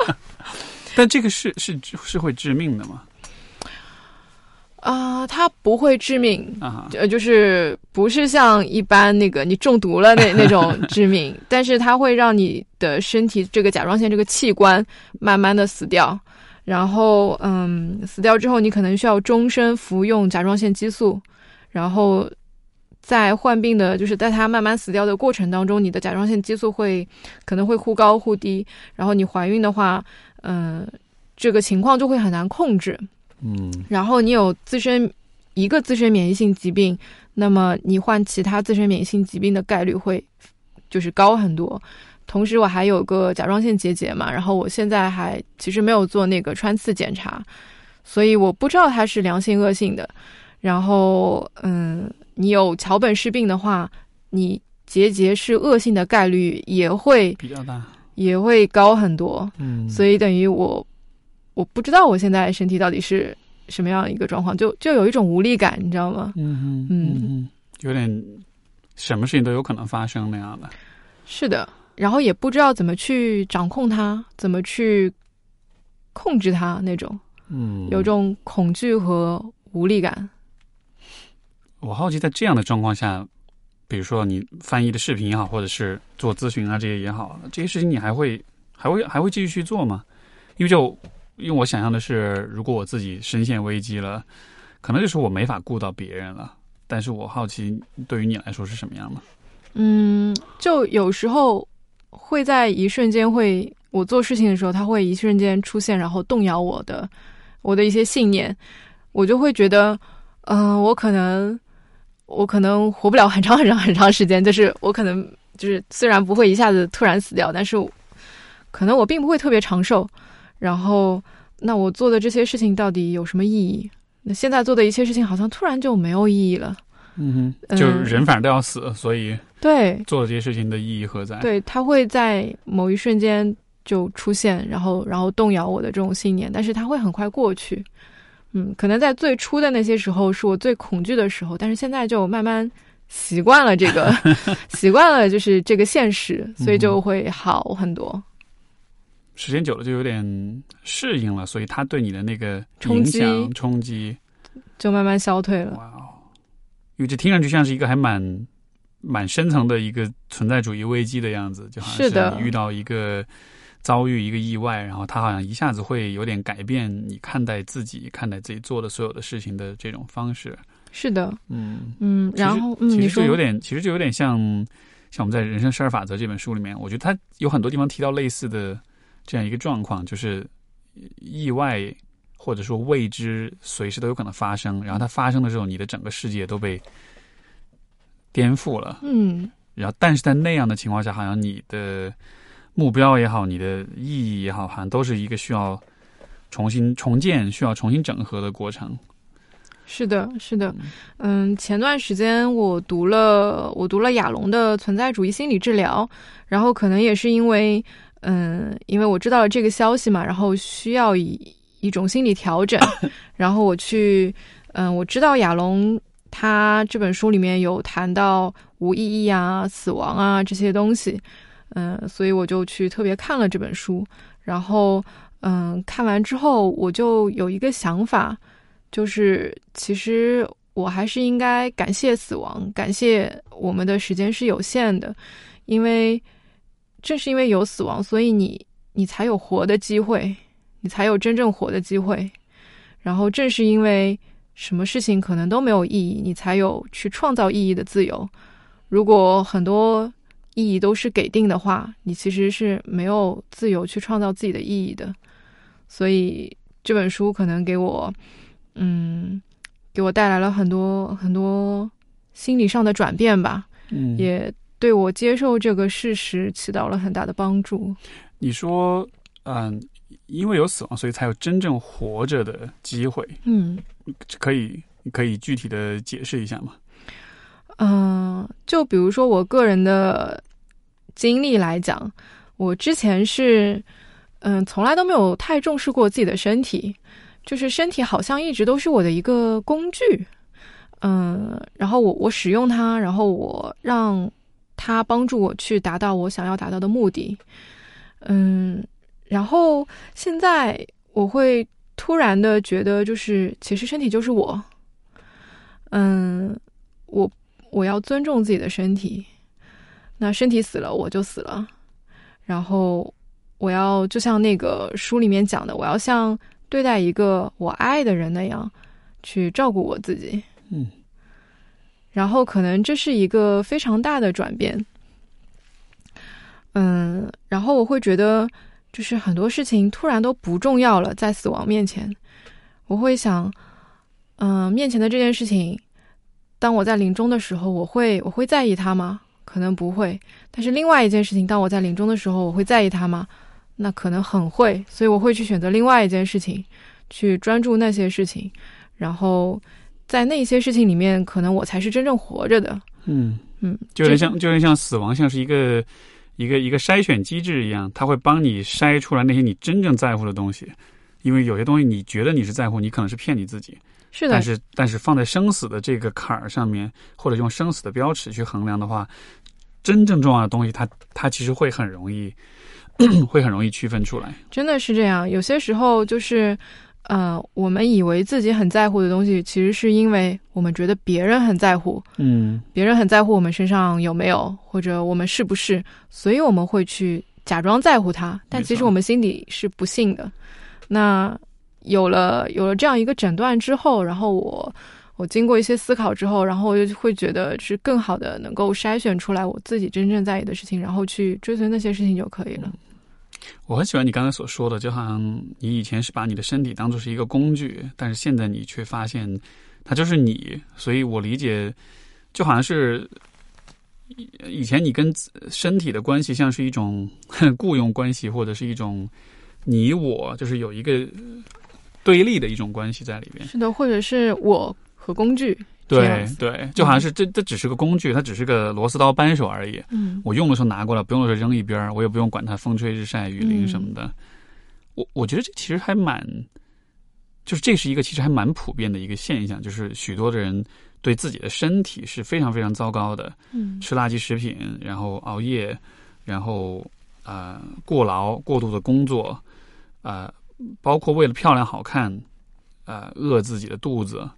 但这个是是是会致命的吗？啊，它不会致命啊，呃，就是不是像一般那个你中毒了那 那种致命，但是它会让你的身体这个甲状腺这个器官慢慢的死掉，然后嗯，死掉之后你可能需要终身服用甲状腺激素，然后在患病的就是在它慢慢死掉的过程当中，你的甲状腺激素会可能会忽高忽低，然后你怀孕的话。嗯，这个情况就会很难控制。嗯，然后你有自身一个自身免疫性疾病，那么你患其他自身免疫性疾病的概率会就是高很多。同时，我还有个甲状腺结节嘛，然后我现在还其实没有做那个穿刺检查，所以我不知道它是良性恶性的。然后，嗯，你有桥本氏病的话，你结节是恶性的概率也会比较大。也会高很多，嗯，所以等于我我不知道我现在身体到底是什么样一个状况，就就有一种无力感，你知道吗？嗯嗯嗯，有点什么事情都有可能发生那样的。是的，然后也不知道怎么去掌控它，怎么去控制它那种，嗯，有种恐惧和无力感。我好奇，在这样的状况下。比如说你翻译的视频也好，或者是做咨询啊这些也好，这些事情你还会还会还会继续去做吗？因为就因为我想象的是，如果我自己深陷危机了，可能就是我没法顾到别人了。但是我好奇，对于你来说是什么样的？嗯，就有时候会在一瞬间会，我做事情的时候，他会一瞬间出现，然后动摇我的我的一些信念，我就会觉得，嗯，我可能。我可能活不了很长很长很长时间，就是我可能就是虽然不会一下子突然死掉，但是可能我并不会特别长寿。然后，那我做的这些事情到底有什么意义？那现在做的一切事情好像突然就没有意义了。嗯哼，就人反正都要死，所以对做的这些事情的意义何在？对，它会在某一瞬间就出现，然后然后动摇我的这种信念，但是它会很快过去。嗯，可能在最初的那些时候是我最恐惧的时候，但是现在就慢慢习惯了这个，习惯了就是这个现实，所以就会好很多。时间久了就有点适应了，所以他对你的那个影响冲击就慢慢消退了。哇哦，因为这听上去像是一个还蛮蛮深层的一个存在主义危机的样子，就好像是你遇到一个。遭遇一个意外，然后他好像一下子会有点改变你看待自己、看待自己做的所有的事情的这种方式。是的，嗯嗯，然后其实就有点，其实就有点像像我们在《人生十二法则》这本书里面，我觉得他有很多地方提到类似的这样一个状况，就是意外或者说未知随时都有可能发生，然后它发生的时候，你的整个世界都被颠覆了。嗯，然后但是在那样的情况下，好像你的。目标也好，你的意义也好，好像都是一个需要重新重建、需要重新整合的过程。是的，是的，嗯，前段时间我读了我读了亚龙的存在主义心理治疗，然后可能也是因为，嗯，因为我知道了这个消息嘛，然后需要以一种心理调整，然后我去，嗯，我知道亚龙他这本书里面有谈到无意义啊、死亡啊这些东西，嗯，所以我就去特别看了这本书，然后。嗯，看完之后我就有一个想法，就是其实我还是应该感谢死亡，感谢我们的时间是有限的，因为正是因为有死亡，所以你你才有活的机会，你才有真正活的机会。然后正是因为什么事情可能都没有意义，你才有去创造意义的自由。如果很多意义都是给定的话，你其实是没有自由去创造自己的意义的。所以这本书可能给我，嗯，给我带来了很多很多心理上的转变吧。嗯，也对我接受这个事实起到了很大的帮助。你说，嗯，因为有死亡，所以才有真正活着的机会。嗯，可以可以具体的解释一下吗？嗯，就比如说我个人的经历来讲，我之前是。嗯，从来都没有太重视过自己的身体，就是身体好像一直都是我的一个工具。嗯，然后我我使用它，然后我让它帮助我去达到我想要达到的目的。嗯，然后现在我会突然的觉得，就是其实身体就是我。嗯，我我要尊重自己的身体。那身体死了，我就死了。然后。我要就像那个书里面讲的，我要像对待一个我爱的人那样去照顾我自己。嗯，然后可能这是一个非常大的转变。嗯，然后我会觉得，就是很多事情突然都不重要了，在死亡面前，我会想，嗯，面前的这件事情，当我在临终的时候，我会我会在意它吗？可能不会。但是另外一件事情，当我在临终的时候，我会在意它吗？那可能很会，所以我会去选择另外一件事情，去专注那些事情，然后在那些事情里面，可能我才是真正活着的。嗯嗯，就有点像，就有点像死亡，像是一个一个一个筛选机制一样，它会帮你筛出来那些你真正在乎的东西。因为有些东西你觉得你是在乎，你可能是骗你自己。是的。但是但是放在生死的这个坎儿上面，或者用生死的标尺去衡量的话，真正重要的东西，它它其实会很容易。会很容易区分出来，真的是这样。有些时候就是，呃，我们以为自己很在乎的东西，其实是因为我们觉得别人很在乎，嗯，别人很在乎我们身上有没有，或者我们是不是，所以我们会去假装在乎他，但其实我们心底是不信的。那有了有了这样一个诊断之后，然后我我经过一些思考之后，然后我就会觉得是更好的能够筛选出来我自己真正在意的事情，然后去追随那些事情就可以了。我很喜欢你刚才所说的，就好像你以前是把你的身体当做是一个工具，但是现在你却发现它就是你。所以我理解，就好像是以前你跟身体的关系像是一种雇佣关系，或者是一种你我，就是有一个对立的一种关系在里边。是的，或者是我和工具。对对，就好像是这这只是个工具，它只是个螺丝刀扳手而已。嗯，我用的时候拿过来，不用的时候扔一边我也不用管它风吹日晒雨淋什么的。我我觉得这其实还蛮，就是这是一个其实还蛮普遍的一个现象，就是许多的人对自己的身体是非常非常糟糕的。嗯，吃垃圾食品，然后熬夜，然后啊过劳过度的工作，啊包括为了漂亮好看，啊饿自己的肚子。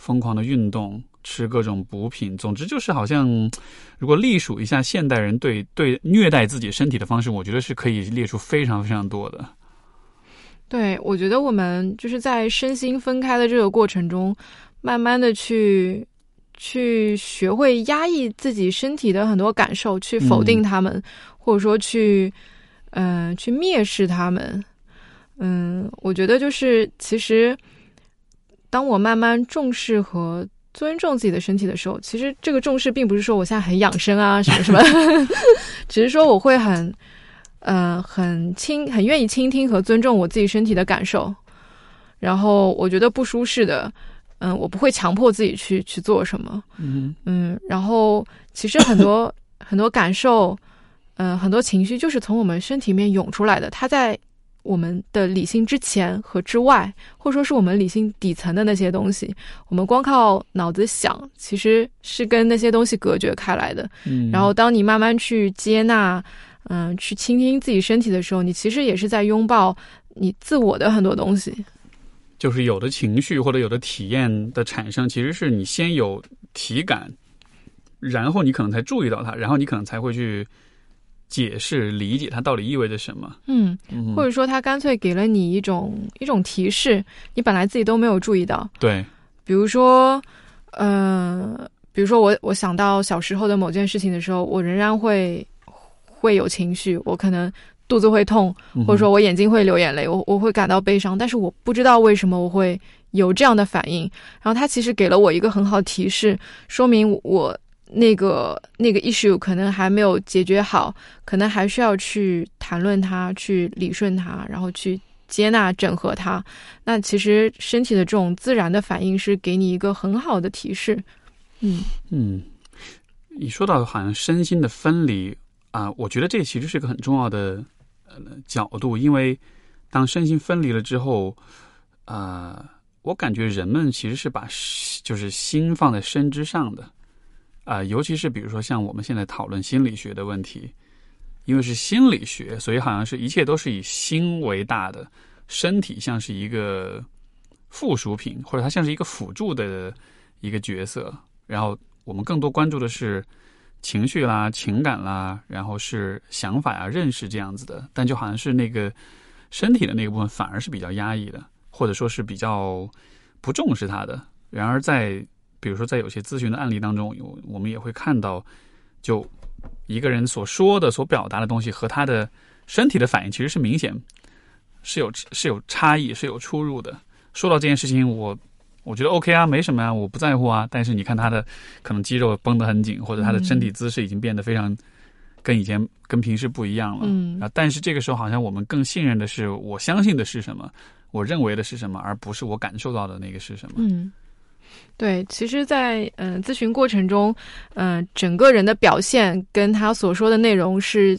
疯狂的运动，吃各种补品，总之就是好像，如果隶数一下现代人对对虐待自己身体的方式，我觉得是可以列出非常非常多的。对，我觉得我们就是在身心分开的这个过程中，慢慢的去去学会压抑自己身体的很多感受，去否定他们，或者说去嗯去蔑视他们。嗯，我觉得就是其实。当我慢慢重视和尊重自己的身体的时候，其实这个重视并不是说我现在很养生啊什么什么，只是说我会很，呃，很倾很愿意倾听和尊重我自己身体的感受。然后我觉得不舒适的，嗯，我不会强迫自己去去做什么，嗯嗯，然后其实很多 很多感受，嗯、很多情绪就是从我们身体里面涌出来的，它在我们的理性之前和之外，或者说是我们理性底层的那些东西，我们光靠脑子想，其实是跟那些东西隔绝开来的。嗯，然后，当你慢慢去接纳，嗯、去倾听自己身体的时候，你其实也是在拥抱你自我的很多东西。就是有的情绪或者有的体验的产生，其实是你先有体感，然后你可能才注意到它，然后你可能才会去解释、理解它到底意味着什么。嗯，嗯，或者说，它干脆给了你一种一种提示，你本来自己都没有注意到。对，比如说，呃，比如说我我想到小时候的某件事情的时候，我仍然会会有情绪，我可能肚子会痛，嗯或者说我眼睛会流眼泪，我我会感到悲伤，但是我不知道为什么我会有这样的反应。然后他其实给了我一个很好的提示，说明我那个那个 issue 可能还没有解决好，可能还需要去谈论它，去理顺它，然后去接纳、整合它。那其实身体的这种自然的反应是给你一个很好的提示。嗯嗯，你说到好像身心的分离啊、我觉得这其实是个很重要的呃角度，因为当身心分离了之后，啊、我感觉人们其实是把就是心放在身之上的啊、尤其是比如说像我们现在讨论心理学的问题，因为是心理学，所以好像是一切都是以心为大的，身体像是一个附属品，或者它像是一个辅助的一个角色。然后我们更多关注的是情绪啦、情感啦，然后是想法呀、认识这样子的。但就好像是那个身体的那个部分，反而是比较压抑的，或者说是比较不重视它的。然而在比如说在有些咨询的案例当中，有我们也会看到，就一个人所说的、所表达的东西和他的身体的反应，其实是明显是有是有差异、是有出入的。说到这件事情，我我觉得 OK 啊，没什么啊，我不在乎啊。但是你看他的可能肌肉绷得很紧，或者他的身体姿势已经变得非常跟以前跟平时不一样了。嗯啊，但是这个时候好像我们更信任的是我相信的是什么，我认为的是什么，而不是我感受到的那个是什么。嗯，对，其实在，嗯、咨询过程中，嗯、整个人的表现跟他所说的内容是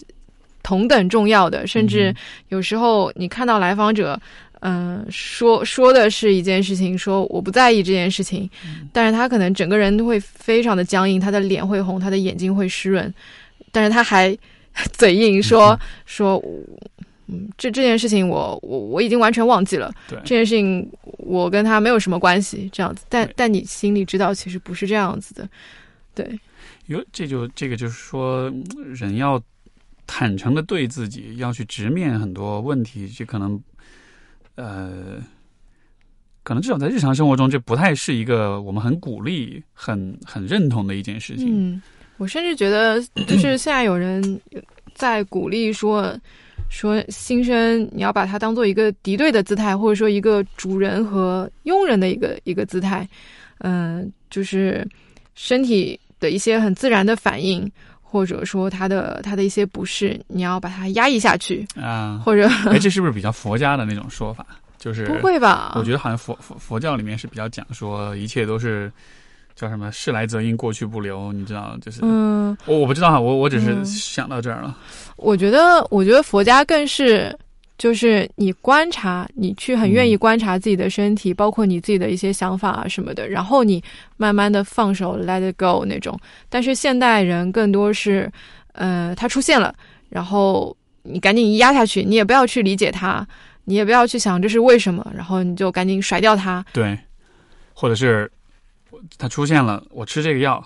同等重要的，甚至嗯有时候你看到来访者。嗯，说说的是一件事情，说我不在意这件事情，但是他可能整个人都会非常的僵硬，他的脸会红，他的眼睛会湿润，但是他还 嘴硬说、说，嗯，这这件事情我我我已经完全忘记了，对，这件事情我跟他没有什么关系，这样子，但但你心里知道其实不是这样子的，对，有这就这个就是说，嗯人要坦诚的对自己，要去直面很多问题，这可能，呃，可能至少在日常生活中，这不太是一个我们很鼓励、很很认同的一件事情。嗯，我甚至觉得就是现在有人在鼓励说。说新生，你要把它当做一个敌对的姿态，或者说一个主人和佣人的一个一个姿态，嗯、就是身体的一些很自然的反应，或者说他的他的一些不适，你要把它压抑下去，啊，或者哎，这是不是比较佛家的那种说法？就是不会吧？我觉得好像佛佛佛教里面是比较讲说一切都是叫什么“事来则因，过去不留”，你知道，就是、嗯，我我不知道哈，我我只是嗯想到这儿了。我觉得，我觉得佛家更是，就是你观察，你去很愿意观察自己的身体，包括你自己的一些想法啊什么的，然后你慢慢的放手，let it go 那种。但是现代人更多是，呃，他出现了，然后你赶紧压下去，你也不要去理解它，你也不要去想这是为什么，然后你就赶紧甩掉它。对，或者是它出现了，我吃这个药，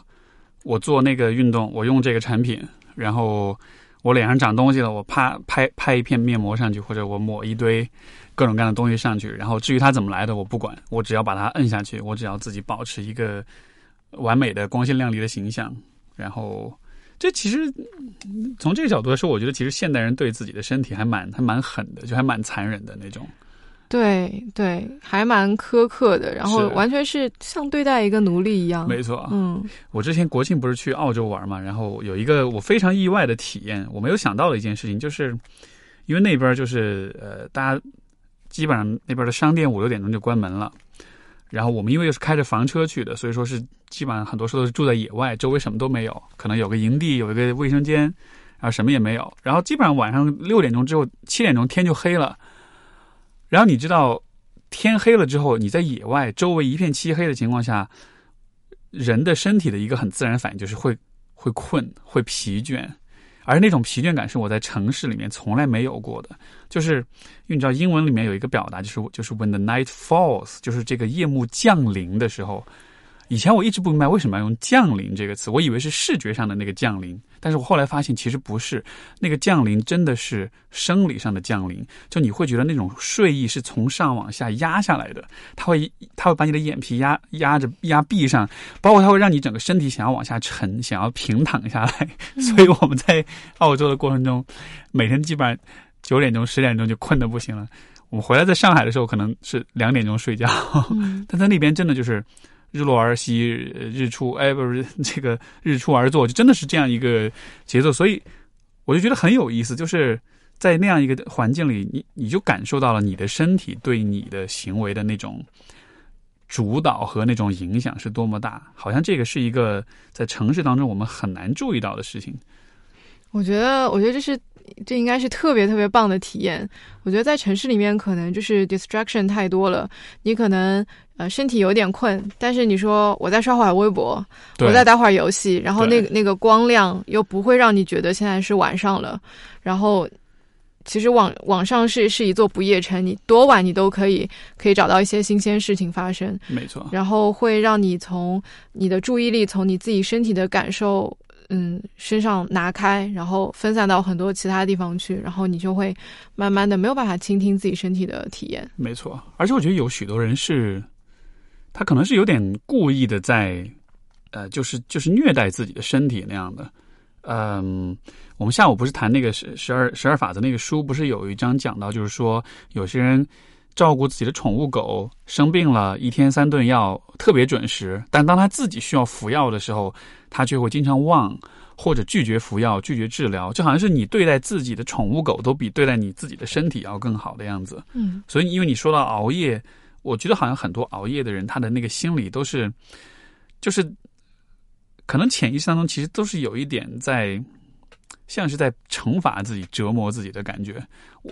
我做那个运动，我用这个产品，然后我脸上长东西了，我啪拍拍一片面膜上去，或者我抹一堆各种各样的东西上去，然后至于它怎么来的，我不管，我只要把它摁下去，我只要自己保持一个完美的光鲜亮丽的形象，然后。这其实从这个角度来说，我觉得其实现代人对自己的身体还蛮还蛮狠的，就还蛮残忍的那种。对对，还蛮苛刻的，然后完全是像对待一个奴隶一样。没错，嗯我之前国庆不是去澳洲玩嘛，然后有一个我非常意外的体验，我没有想到的一件事情，就是因为那边就是呃，大家基本上那边的商店五六点钟就关门了，然后我们因为又是开着房车去的，所以说是基本上很多时候都是住在野外，周围什么都没有，可能有个营地，有一个卫生间，然后什么也没有。然后基本上晚上六点钟之后，七点钟天就黑了。然后你知道，天黑了之后，你在野外，周围一片漆黑的情况下，人的身体的一个很自然反应就是会会困，会疲倦。而那种疲倦感是我在城市里面从来没有过的，就是因为你知道英文里面有一个表达，就是就是 when the night falls，就是这个夜幕降临的时候。以前我一直不明白为什么要用“降临”这个词，我以为是视觉上的那个降临，但是我后来发现其实不是，那个降临真的是生理上的降临，就你会觉得那种睡意是从上往下压下来的，它会它会把你的眼皮压压着压闭上，包括它会让你整个身体想要往下沉，想要平躺下来，所以我们在澳洲的过程中，每天基本上九点钟十点钟就困得不行了，我们回来在上海的时候可能是两点钟睡觉，但在那边真的就是。日落而息，日出哎，不是 这个日出而作，就真的是这样一个节奏，所以我就觉得很有意思，就是在那样一个环境里，你你就感受到了你的身体对你的行为的那种主导和那种影响是多么大，好像这个是一个在城市当中我们很难注意到的事情。我觉得，我觉得这是这应该是特别特别棒的体验。我觉得在城市里面可能就是 distraction 太多了，你可能。呃，身体有点困，但是你说我再刷会儿微博，我再打会儿游戏，然后那个那个光亮又不会让你觉得现在是晚上了。然后，其实网网上是是一座不夜城，你多晚你都可以可以找到一些新鲜事情发生。没错。然后会让你从你的注意力从你自己身体的感受，嗯，身上拿开，然后分散到很多其他地方去，然后你就会慢慢的没有办法倾听自己身体的体验。没错，而且我觉得有许多人是。他可能是有点故意的，在，呃，就是就是虐待自己的身体那样的。嗯，我们下午不是谈那个十十二十二法则那个书，不是有一章讲到，就是说有些人照顾自己的宠物狗生病了，一天三顿药特别准时，但当他自己需要服药的时候，他却会经常忘或者拒绝服药、拒绝治疗，就好像是你对待自己的宠物狗都比对待你自己的身体要更好的样子。嗯，所以因为你说到熬夜。我觉得好像很多熬夜的人，他的那个心理都是，就是可能潜意识当中其实都是有一点在，像是在惩罚自己、折磨自己的感觉。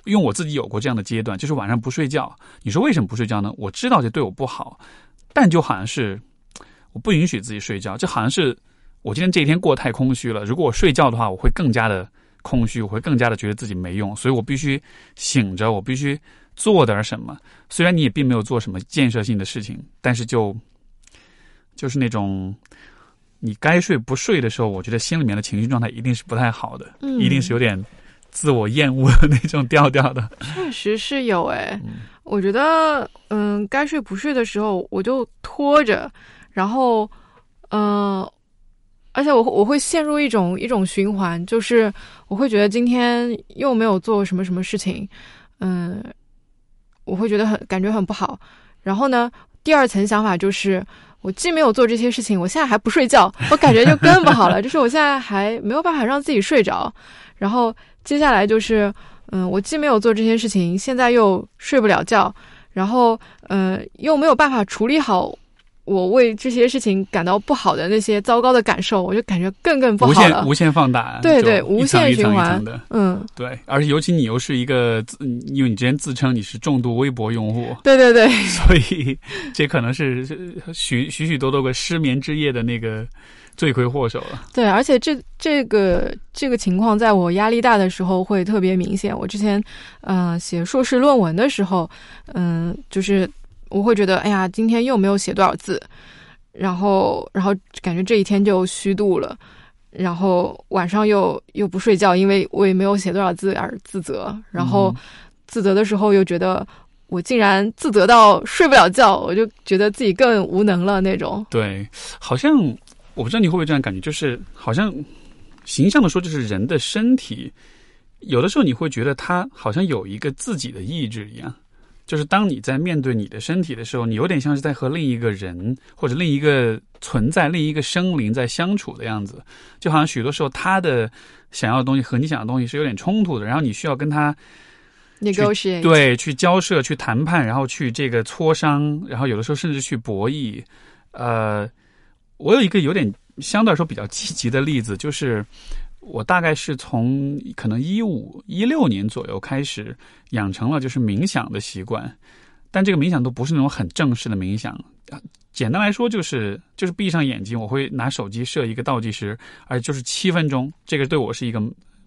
因为我自己有过这样的阶段，就是晚上不睡觉。你说为什么不睡觉呢？我知道这对我不好，但就好像是我不允许自己睡觉，就好像是我今天这一天过太空虚了。如果我睡觉的话，我会更加的空虚，我会更加的觉得自己没用，所以我必须醒着，我必须。做点什么，虽然你也并没有做什么建设性的事情，但是就就是那种你该睡不睡的时候，我觉得心里面的情绪状态一定是不太好的，一定是有点自我厌恶的那种调调的。确实是有哎，我觉得嗯，该睡不睡的时候我就拖着，然后嗯，而且我我会陷入一种一种循环，就是我会觉得今天又没有做什么什么事情，嗯。我会觉得很感觉很不好，然后呢，第二层想法就是，我既没有做这些事情，我现在还不睡觉，我感觉就更不好了。就是我现在还没有办法让自己睡着，然后接下来就是，嗯，我既没有做这些事情，现在又睡不了觉，然后，呃，又没有办法处理好。我为这些事情感到不好的那些糟糕的感受，我就感觉更更不好了。无限无限放大，对对，无限循环的，嗯，对。而且尤其你又是一个，因为你之前自称你是重度微博用户，对对对，所以这可能是许许许多多个失眠之夜的那个罪魁祸首了。对，而且这这个这个情况，在我压力大的时候会特别明显。我之前嗯写硕士论文的时候，嗯，就是。我会觉得，哎呀，今天又没有写多少字，然后，然后感觉这一天就虚度了，然后晚上又又不睡觉，因为我也没有写多少字而自责，然后自责的时候又觉得我竟然自责到睡不了觉，我就觉得自己更无能了那种。对，好像我不知道你会不会这样感觉，就是好像形象的说，就是人的身体有的时候你会觉得他好像有一个自己的意志一样。就是当你在面对你的身体的时候，你有点像是在和另一个人或者另一个存在、另一个生灵在相处的样子，就好像许多时候他的想要的东西和你想要的东西是有点冲突的，然后你需要跟他 negotiate，对，去交涉、去谈判，然后去这个磋商，然后有的时候甚至去博弈。呃，我有一个有点相对来说比较积极的例子，就是我大概是从可能一五一六年左右开始养成了就是冥想的习惯，但这个冥想都不是那种很正式的冥想。简单来说就是就是闭上眼睛，我会拿手机设一个倒计时，而就是七分钟。这个对我是一个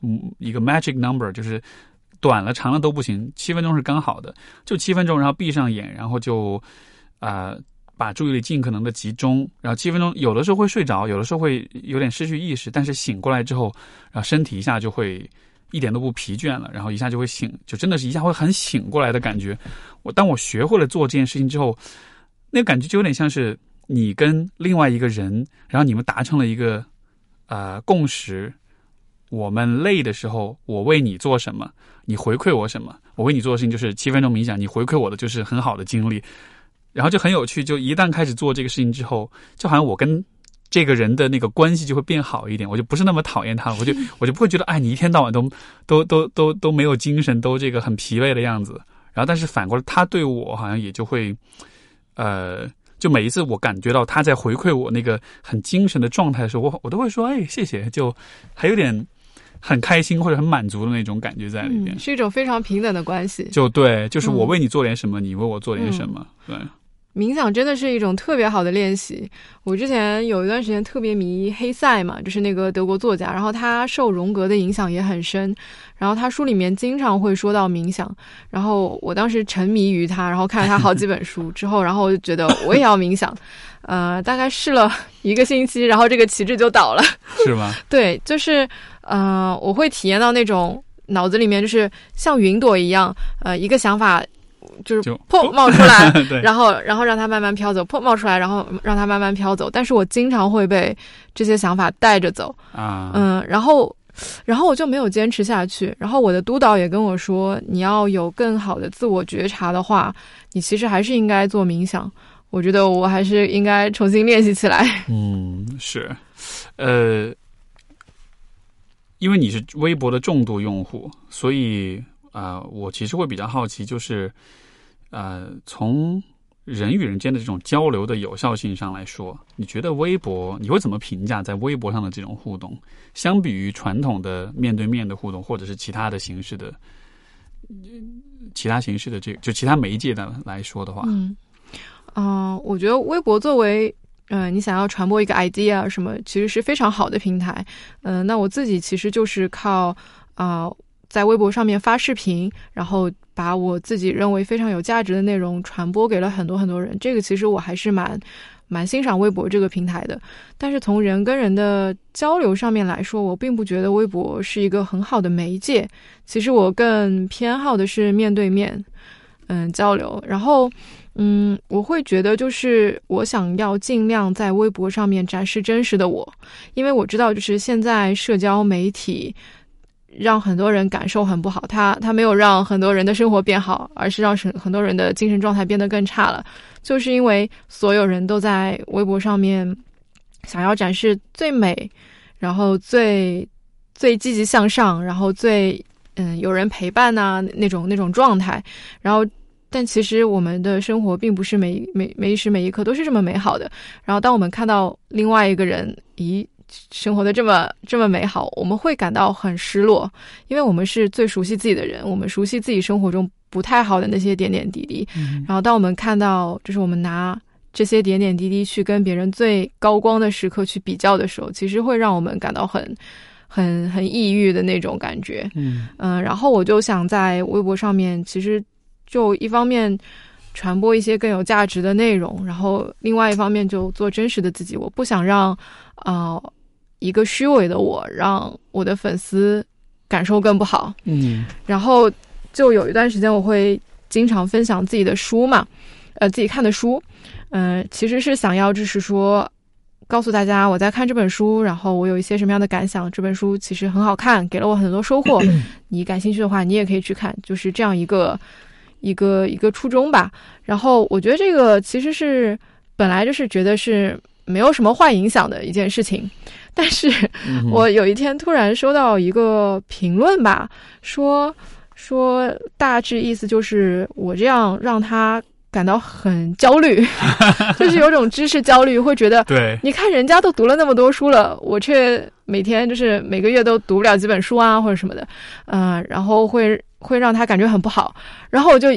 嗯一个 magic number，就是短了长了都不行，七分钟是刚好的，就七分钟，然后闭上眼，然后就啊把注意力尽可能的集中，然后七分钟有的时候会睡着，有的时候会有点失去意识，但是醒过来之后，然后身体一下就会一点都不疲倦了，然后一下就会醒，就真的是一下会很醒过来的感觉。我当我学会了做这件事情之后。那个感觉就有点像是你跟另外一个人，然后你们达成了一个呃共识。我们累的时候，我为你做什么，你回馈我什么。我为你做的事情就是七分钟冥想，你回馈我的就是很好的经历。然后就很有趣，就一旦开始做这个事情之后，就好像我跟这个人的那个关系就会变好一点。我就不是那么讨厌他了，我就 我就不会觉得哎，你一天到晚都都都都都没有精神，都这个很疲惫的样子。然后但是反过来，他对我好像也就会。呃，就每一次我感觉到他在回馈我那个很精神的状态的时候，我我都会说，哎，谢谢，就还有点很开心或者很满足的那种感觉在里面，是一种非常平等的关系。就对，就是我为你做点什么，你为我做点什么，对。冥想真的是一种特别好的练习。我之前有一段时间特别迷黑塞嘛，就是那个德国作家，然后他受荣格的影响也很深，然后他书里面经常会说到冥想，然后我当时沉迷于他，然后看了他好几本书之后，然后我就觉得我也要冥想，呃，大概试了一个星期，然后这个旗帜就倒了。是吗？对，就是呃，我会体验到那种脑子里面就是像云朵一样，呃，一个想法。就是砰冒出来，然后然后让它慢慢飘走，砰冒出来，然后让它慢慢飘走。但是我经常会被这些想法带着走啊，嗯，然后然后我就没有坚持下去。然后我的督导也跟我说，你要有更好的自我觉察的话，你其实还是应该做冥想。我觉得我还是应该重新练习起来。嗯，是，呃，因为你是微博的重度用户，所以。啊，我其实会比较好奇，就是，呃，从人与人间的这种交流的有效性上来说，你觉得微博你会怎么评价在微博上的这种互动？相比于传统的面对面的互动，或者是其他的形式的，其他形式的这就其他媒介的来说的话，嗯，啊，我觉得微博作为，嗯，你想要传播一个 idea 什么，其实是非常好的平台。嗯，那我自己其实就是靠啊。在微博上面发视频，然后把我自己认为非常有价值的内容传播给了很多很多人。这个其实我还是蛮蛮欣赏微博这个平台的。但是从人跟人的交流上面来说，我并不觉得微博是一个很好的媒介。其实我更偏好的是面对面，嗯，交流。然后，嗯，我会觉得就是我想要尽量在微博上面展示真实的我，因为我知道就是现在社交媒体。让很多人感受很不好，他他没有让很多人的生活变好，而是让很很多人的精神状态变得更差了。就是因为所有人都在微博上面想要展示最美，然后最最积极向上，然后最嗯有人陪伴呐那种那种状态。然后，但其实我们的生活并不是每每每一时每一刻都是这么美好的。然后，当我们看到另外一个人，咦？生活的这么这么美好，我们会感到很失落，因为我们是最熟悉自己的人，我们熟悉自己生活中不太好的那些点点滴滴。然后，当我们看到，就是我们拿这些点点滴滴去跟别人最高光的时刻去比较的时候，其实会让我们感到很、很、很抑郁的那种感觉。嗯嗯，然后我就想在微博上面，其实就一方面传播一些更有价值的内容，然后另外一方面就做真实的自己。我不想让啊。一个虚伪的我，让我的粉丝感受更不好。嗯，然后就有一段时间，我会经常分享自己的书嘛，呃，自己看的书。嗯，其实是想要就是说，告诉大家我在看这本书，然后我有一些什么样的感想。这本书其实很好看，给了我很多收获。你感兴趣的话，你也可以去看，就是这样一个一个一个初衷吧。然后我觉得这个其实是本来就是觉得是没有什么坏影响的一件事情。但是我有一天突然收到一个评论吧，说，说大致意思就是我这样让他感到很焦虑，就是有种知识焦虑，会觉得对，你看人家都读了那么多书了，我却每天就是每个月都读不了几本书啊，或者什么的，嗯、然后会会让他感觉很不好，然后我就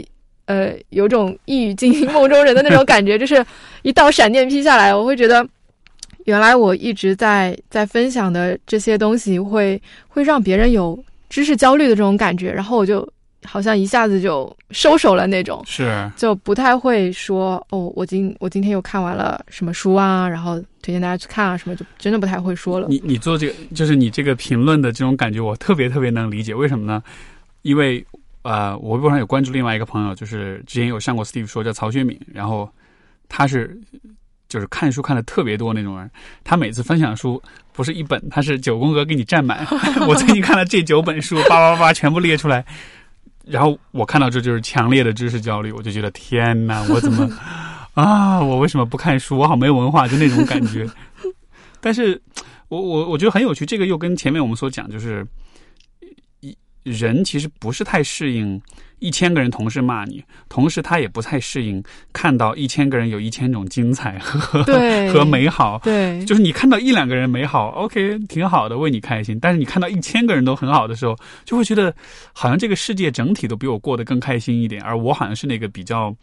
呃有种一语惊醒梦中人的那种感觉，就是一道闪电劈下来，我会觉得原来我一直在在分享的这些东西会会让别人有知识焦虑的这种感觉，然后我就好像一下子就收手了那种。是，就不太会说哦，我今我今天又看完了什么书啊，然后推荐大家去看啊什么，就真的不太会说了。你你做这个，就是你这个评论的这种感觉，我特别特别能理解。为什么呢？因为呃，我微博上有关注另外一个朋友，就是之前有上过 Steve 说叫曹学敏，然后他是就是看书看的特别多那种人，他每次分享书不是一本，他是九宫格给你占满。我最近看了这九本书，叭叭叭叭全部列出来，然后我看到这就是强烈的知识焦虑，我就觉得天哪，我怎么啊，我为什么不看书？我好没文化，就那种感觉。但是我我我觉得很有趣，这个又跟前面我们所讲，就是一人其实不是太适应一千个人同时骂你，同时他也不太适应看到一千个人有一千种精彩和 和美好。对，就是你看到一两个人美好，OK，挺好的，为你开心。但是你看到一千个人都很好的时候，就会觉得好像这个世界整体都比我过得更开心一点，而我好像是那个比较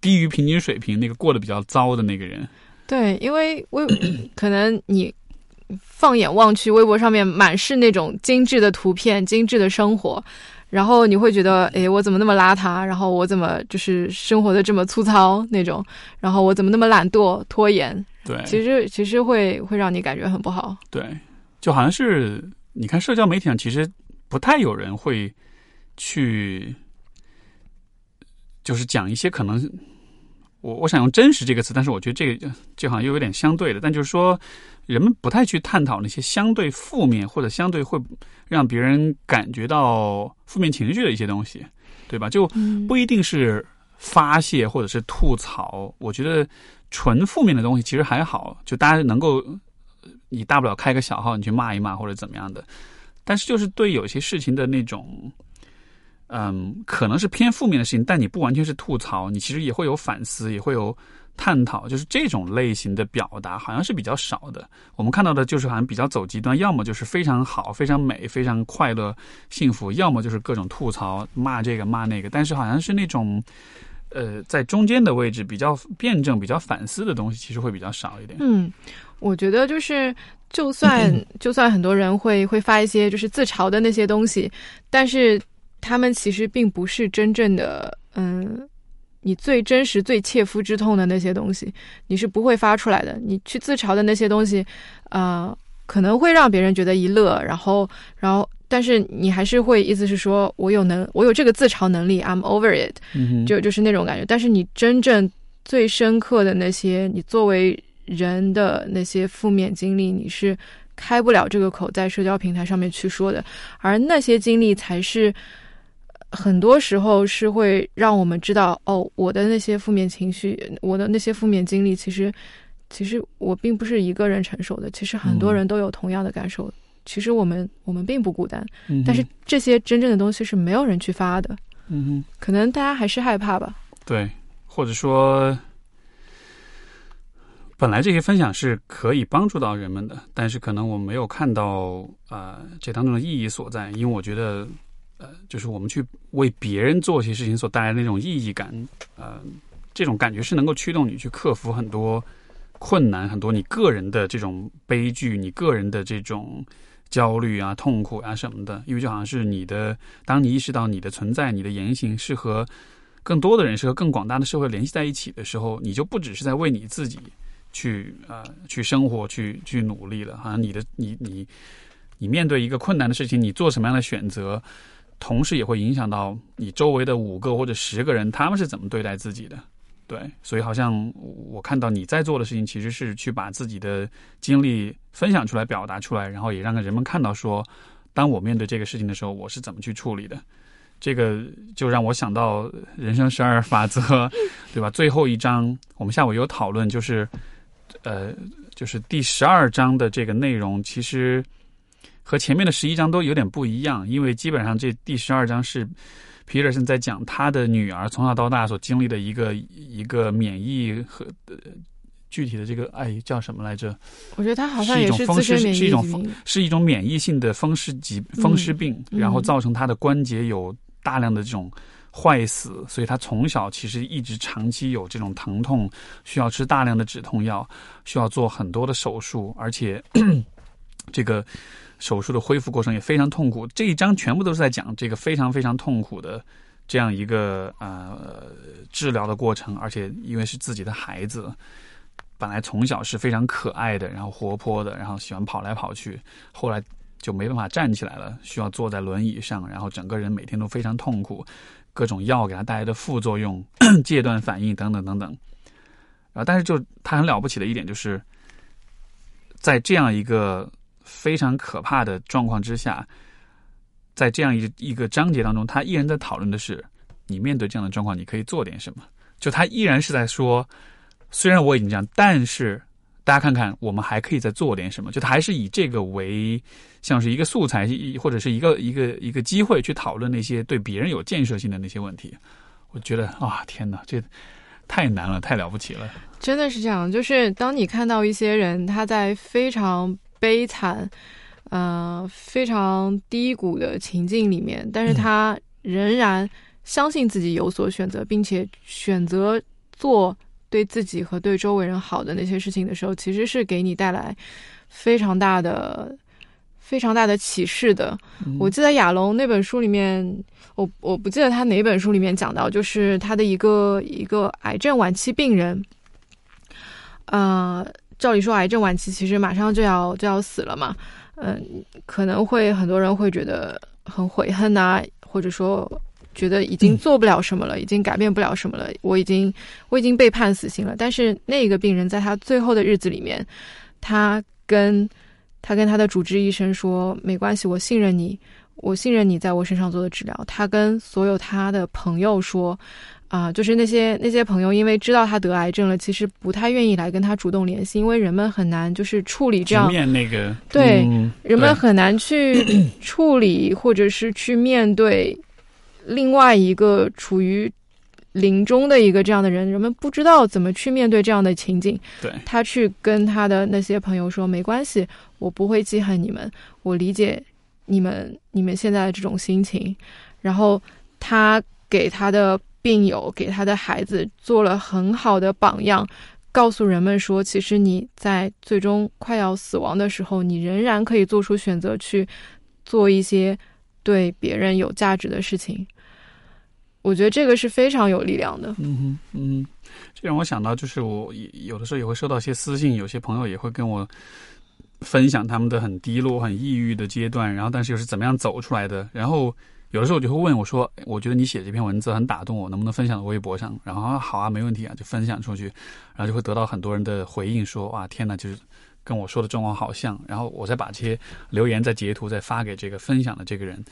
低于平均水平、那个过得比较糟的那个人。对，因为我 可能你放眼望去，微博上面满是那种精致的图片、精致的生活，然后你会觉得，诶，我怎么那么邋遢？然后我怎么就是生活的这么粗糙那种？然后我怎么那么懒惰、拖延？对，其实其实会会让你感觉很不好。对，就好像是你看社交媒体上，其实不太有人会去，就是讲一些可能，我我想用真实这个词，但是我觉得这个这好像又有点相对的，但就是说，人们不太去探讨那些相对负面或者相对会让别人感觉到负面情绪的一些东西，对吧？就嗯不一定是发泄或者是吐槽，我觉得纯负面的东西其实还好，就大家能够，你大不了开个小号，你去骂一骂或者怎么样的。但是就是对有些事情的那种，嗯，可能是偏负面的事情，但你不完全是吐槽，你其实也会有反思，也会有探讨，就是这种类型的表达好像是比较少的。我们看到的就是好像比较走极端，要么就是非常好、非常美、非常快乐、幸福，要么就是各种吐槽、骂这个骂那个。但是好像是那种，呃，在中间的位置比较辩证、比较反思的东西，其实会比较少一点。嗯，我觉得就是，就算就算很多人会会发一些就是自嘲的那些东西，但是他们其实并不是真正的，嗯，你最真实、最切肤之痛的那些东西，你是不会发出来的。你去自嘲的那些东西，呃，可能会让别人觉得一乐，然后，然后，但是你还是会意思是说我有能，我有这个自嘲能力，I'm over it。嗯，就就是那种感觉。但是你真正最深刻的那些，你作为人的那些负面经历，你是开不了这个口在社交平台上面去说的，而那些经历才是。很多时候是会让我们知道，哦，我的那些负面情绪，我的那些负面经历，其实，其实我并不是一个人承受的，其实很多嗯人都有同样的感受。其实我们我们并不孤单，嗯但是这些真正的东西是没有人去发的，嗯哼。可能大家还是害怕吧。对，或者说，本来这些分享是可以帮助到人们的，但是可能我没有看到呃这当中的意义所在，因为我觉得呃，就是我们去为别人做一些事情所带来的那种意义感，呃，这种感觉是能够驱动你去克服很多困难，很多你个人的这种悲剧，你个人的这种。焦虑啊、痛苦啊什么的，因为就好像是你的，当你意识到你的存在、你的言行是和更多的人是和更广大的社会联系在一起的时候，你就不只是在为你自己去呃去生活、去去努力了。好像你的你你你面对一个困难的事情，你做什么样的选择，同时也会影响到你周围的五个或者十个人，他们是怎么对待自己的。对，所以好像我看到你在做的事情，其实是去把自己的经历分享出来、表达出来，然后也让人们看到说，当我面对这个事情的时候，我是怎么去处理的。这个就让我想到人生十二法则，对吧？最后一章我们下午有讨论，就是呃，就是第十二章的这个内容，其实和前面的十一章都有点不一样，因为基本上这第十二章是皮尔森在讲他的女儿从小到大所经历的一个一个免疫和具体的这个哎叫什么来着？我觉得他好像也是风湿，是一种是一种免疫性的风湿疾风湿病，然后造成他的关节有大量的这种。坏死，所以他从小其实一直长期有这种疼痛，需要吃大量的止痛药，需要做很多的手术，而且 这个手术的恢复过程也非常痛苦。这一章全部都是在讲这个非常非常痛苦的这样一个呃治疗的过程，而且因为是自己的孩子，本来从小是非常可爱的，然后活泼的，然后喜欢跑来跑去，后来就没办法站起来了，需要坐在轮椅上，然后整个人每天都非常痛苦。各种药给他带来的副作用、戒断反应等等等等，啊！但是就他很了不起的一点，就是在这样一个非常可怕的状况之下，在这样一一个章节当中，他依然在讨论的是，你面对这样的状况，你可以做点什么。就他依然是在说，虽然我已经这样，但是。大家看看，我们还可以再做点什么？就他还是以这个为像是一个素材，或者是一个一个一个机会去讨论那些对别人有建设性的那些问题。我觉得啊，天哪，这太难了，太了不起了！真的是这样，就是当你看到一些人他在非常悲惨、呃非常低谷的情境里面，但是他仍然相信自己有所选择，并且选择做。对自己和对周围人好的那些事情的时候，其实是给你带来非常大的、非常大的启示的。我记得亚龙那本书里面，我我不记得他哪本书里面讲到，就是他的一个一个癌症晚期病人，呃，照理说癌症晚期其实马上就要就要死了嘛，嗯，可能会很多人会觉得很悔恨呐，或者说。觉得已经做不了什么了，已经改变不了什么了。我已经，我已经被判死刑了。但是那个病人在他最后的日子里面，他跟他跟他的主治医生说：“没关系，我信任你，我信任你在我身上做的治疗。”他跟所有他的朋友说：“啊，就是那些那些朋友，因为知道他得癌症了，其实不太愿意来跟他主动联系，因为人们很难就是处理这样面那个对人们很难去 处理或者是去面对。”另外一个处于临终的一个这样的人，人们不知道怎么去面对这样的情景。对他去跟他的那些朋友说：“没关系，我不会记恨你们，我理解你们你们现在的这种心情。”然后他给他的病友、给他的孩子做了很好的榜样，告诉人们说：“其实你在最终快要死亡的时候，你仍然可以做出选择，去做一些对别人有价值的事情。”我觉得这个是非常有力量的。嗯哼，嗯，这让我想到，就是我有的时候也会收到一些私信，有些朋友也会跟我分享他们的很低落、很抑郁的阶段，然后但是又是怎么样走出来的。然后有的时候我就会问我说：“我觉得你写这篇文字很打动我，能不能分享到微博上？”然后好啊，没问题啊，就分享出去，然后就会得到很多人的回应，说：“哇，天哪，就是跟我说的状况好像。”然后我再把这些留言再截图，再发给这个分享的这个人。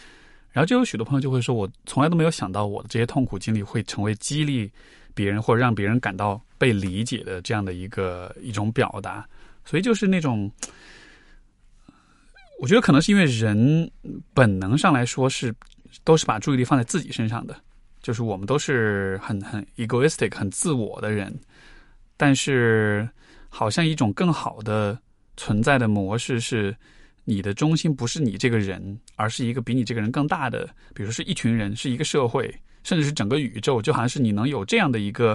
然后就有许多朋友就会说，我从来都没有想到我的这些痛苦经历会成为激励别人或者让别人感到被理解的这样的一个一种表达。所以就是那种，我觉得可能是因为人本能上来说是都是把注意力放在自己身上的，就是我们都是很很 egoistic 很自我的人，但是好像一种更好的存在的模式是。你的中心不是你这个人，而是一个比你这个人更大的，比如说是一群人，是一个社会，甚至是整个宇宙。就好像是你能有这样的一个，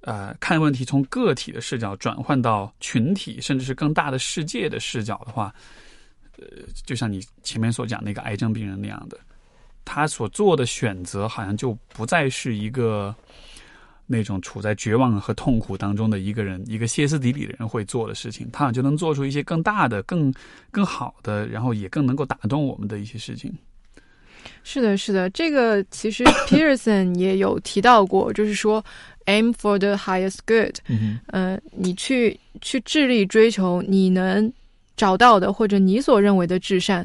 呃，看问题从个体的视角转换到群体，甚至是更大的世界的视角的话，呃，就像你前面所讲那个癌症病人那样的，他所做的选择好像就不再是一个。那种处在绝望和痛苦当中的一个人，一个歇斯底里的人会做的事情，他好像就能做出一些更大的、更更好的，然后也更能够打动我们的一些事情。是的，是的，这个其实 Pearson 也有提到过，就是说 aim for the highest good，嗯，呃，你去去致力追求你能找到的或者你所认为的至善。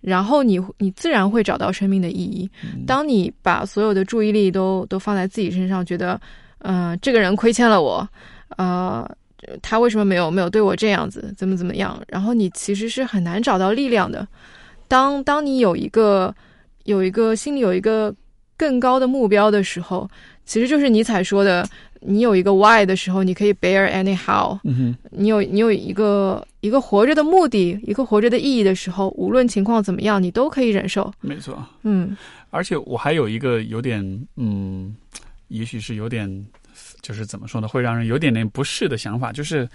然后你你自然会找到生命的意义。当你把所有的注意力都都放在自己身上，觉得，嗯，这个人亏欠了我，呃，他为什么没有没有对我这样子，怎么怎么样？然后你其实是很难找到力量的。当当你有一个有一个心里有一个更高的目标的时候，其实就是尼采说的，你有一个 why 的时候，你可以 bear anyhow。嗯哼，你有你有一个一个活着的目的，一个活着的意义的时候，无论情况怎么样，你都可以忍受。没错。嗯而且我还有一个有点，嗯，也许是有点，就是怎么说呢，会让人有点点不适的想法，就是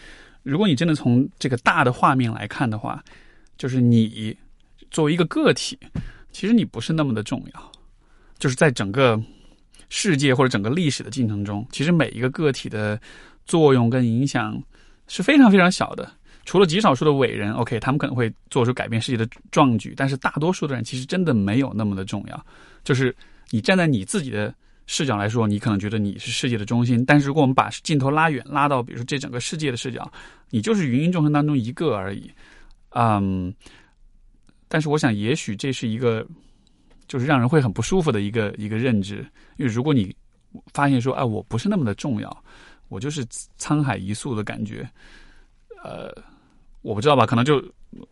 如果你真的从这个大的画面来看的话，就是你作为一个个体，其实你不是那么的重要，就是在整个世界或者整个历史的进程中，其实每一个个体的作用跟影响是非常非常小的。除了极少数的伟人，OK，他们可能会做出改变世界的壮举，但是大多数的人其实真的没有那么的重要。就是你站在你自己的视角来说，你可能觉得你是世界的中心，但是如果我们把镜头拉远，拉到比如说这整个世界的视角，你就是芸芸众生当中一个而已。嗯，但是我想，也许这是一个就是让人会很不舒服的一个一个认知，因为如果你发现说，哎，我不是那么的重要，我就是沧海一粟的感觉，呃。我不知道吧，可能就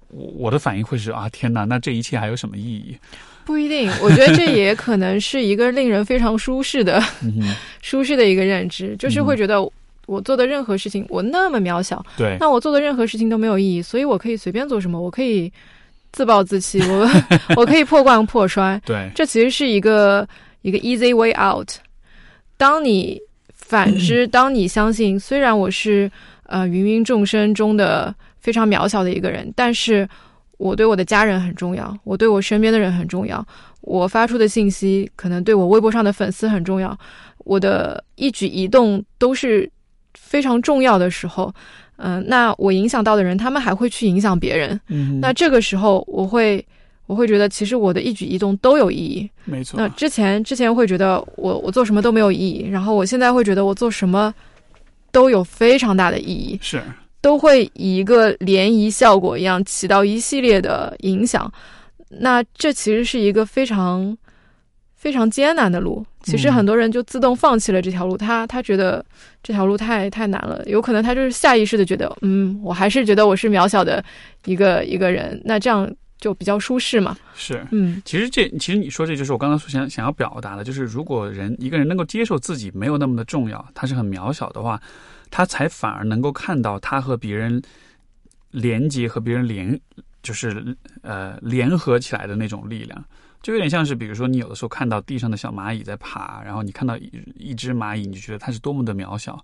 我我的反应会是啊，天哪，那这一切还有什么意义？不一定，我觉得这也可能是一个令人非常舒适的、舒适的一个认知，就是会觉得我做的任何事情，我那么渺小，对，那我做的任何事情都没有意义，所以我可以随便做什么，我可以自暴自弃，我 我可以破罐破摔，对，这其实是一个一个 easy way out。当你反 之，当你相信，虽然我是呃芸芸众生中的。非常渺小的一个人，但是我对我的家人很重要，我对我身边的人很重要，我发出的信息可能对我微博上的粉丝很重要，我的一举一动都是非常重要的时候，嗯，那我影响到的人，他们还会去影响别人，嗯，那这个时候我会我会觉得，其实我的一举一动都有意义，没错。那之前之前会觉得我我做什么都没有意义，然后我现在会觉得我做什么都有非常大的意义，是。都会以一个涟漪效果一样起到一系列的影响，那这其实是一个非常非常艰难的路。其实很多人就自动放弃了这条路，他他觉得这条路太太难了，有可能他就是下意识的觉得，嗯，我还是觉得我是渺小的一个一个人，那这样就比较舒适嘛。是，嗯，其实这其实你说这就是我刚刚所想想要表达的，就是如果人一个人能够接受自己没有那么的重要，他是很渺小的话。他才反而能够看到他和别人连接和别人联，就是呃联合起来的那种力量，就有点像是，比如说你有的时候看到地上的小蚂蚁在爬，然后你看到一一只蚂蚁，你就觉得它是多么的渺小，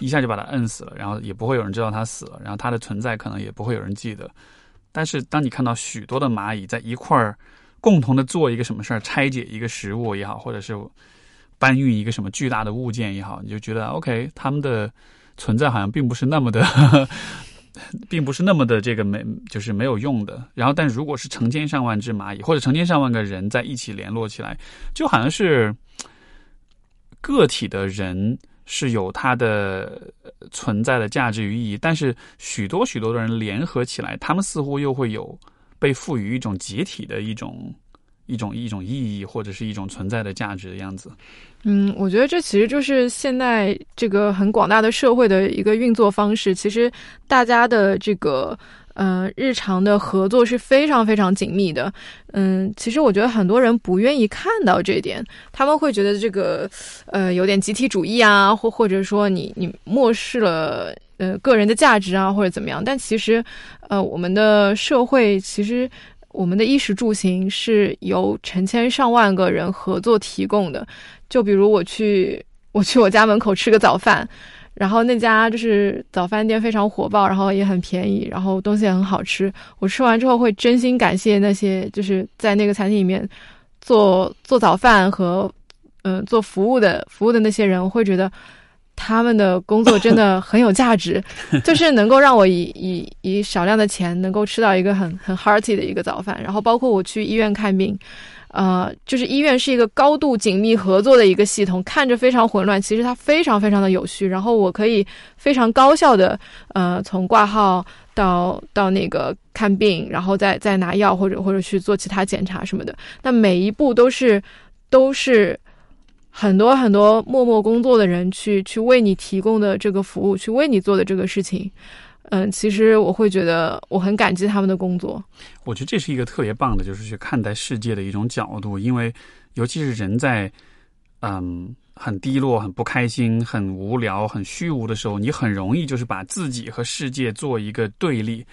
一下就把它摁死了，然后也不会有人知道它死了，然后它的存在可能也不会有人记得。但是当你看到许多的蚂蚁在一块儿共同的做一个什么事儿，拆解一个食物也好，或者是搬运一个什么巨大的物件也好，你就觉得 OK，他们的。存在好像并不是那么的，并不是那么的这个没就是没有用的。然后，但如果是成千上万只蚂蚁或者成千上万个人在一起联络起来，就好像是个体的人是有它的存在的价值与意义，但是许多许多的人联合起来，他们似乎又会有被赋予一种集体的一种。一种一种意义或者是一种存在的价值的样子。嗯，我觉得这其实就是现在这个很广大的社会的一个运作方式。其实大家的这个呃日常的合作是非常非常紧密的。嗯，其实我觉得很多人不愿意看到这一点，他们会觉得这个呃有点集体主义啊，或或者说你你漠视了呃个人的价值啊，或者怎么样。但其实呃我们的社会其实。我们的衣食住行是由成千上万个人合作提供的。就比如我去我去我家门口吃个早饭，然后那家就是早饭店非常火爆，然后也很便宜，然后东西也很好吃。我吃完之后会真心感谢那些就是在那个餐厅里面做做早饭和嗯做服务的服务的那些人，我会觉得。他们的工作真的很有价值，就是能够让我以以以少量的钱能够吃到一个很很 hearty 的一个早饭。然后包括我去医院看病，呃，就是医院是一个高度紧密合作的一个系统，看着非常混乱，其实它非常非常的有序。然后我可以非常高效的呃从挂号到到那个看病，然后再再拿药或者或者去做其他检查什么的。那每一步都是都是。很多很多默默工作的人去去为你提供的这个服务，去为你做的这个事情，嗯，其实我会觉得我很感激他们的工作。我觉得这是一个特别棒的，就是去看待世界的一种角度，因为尤其是人在嗯很低落、很不开心、很无聊、很虚无的时候，你很容易就是把自己和世界做一个对立。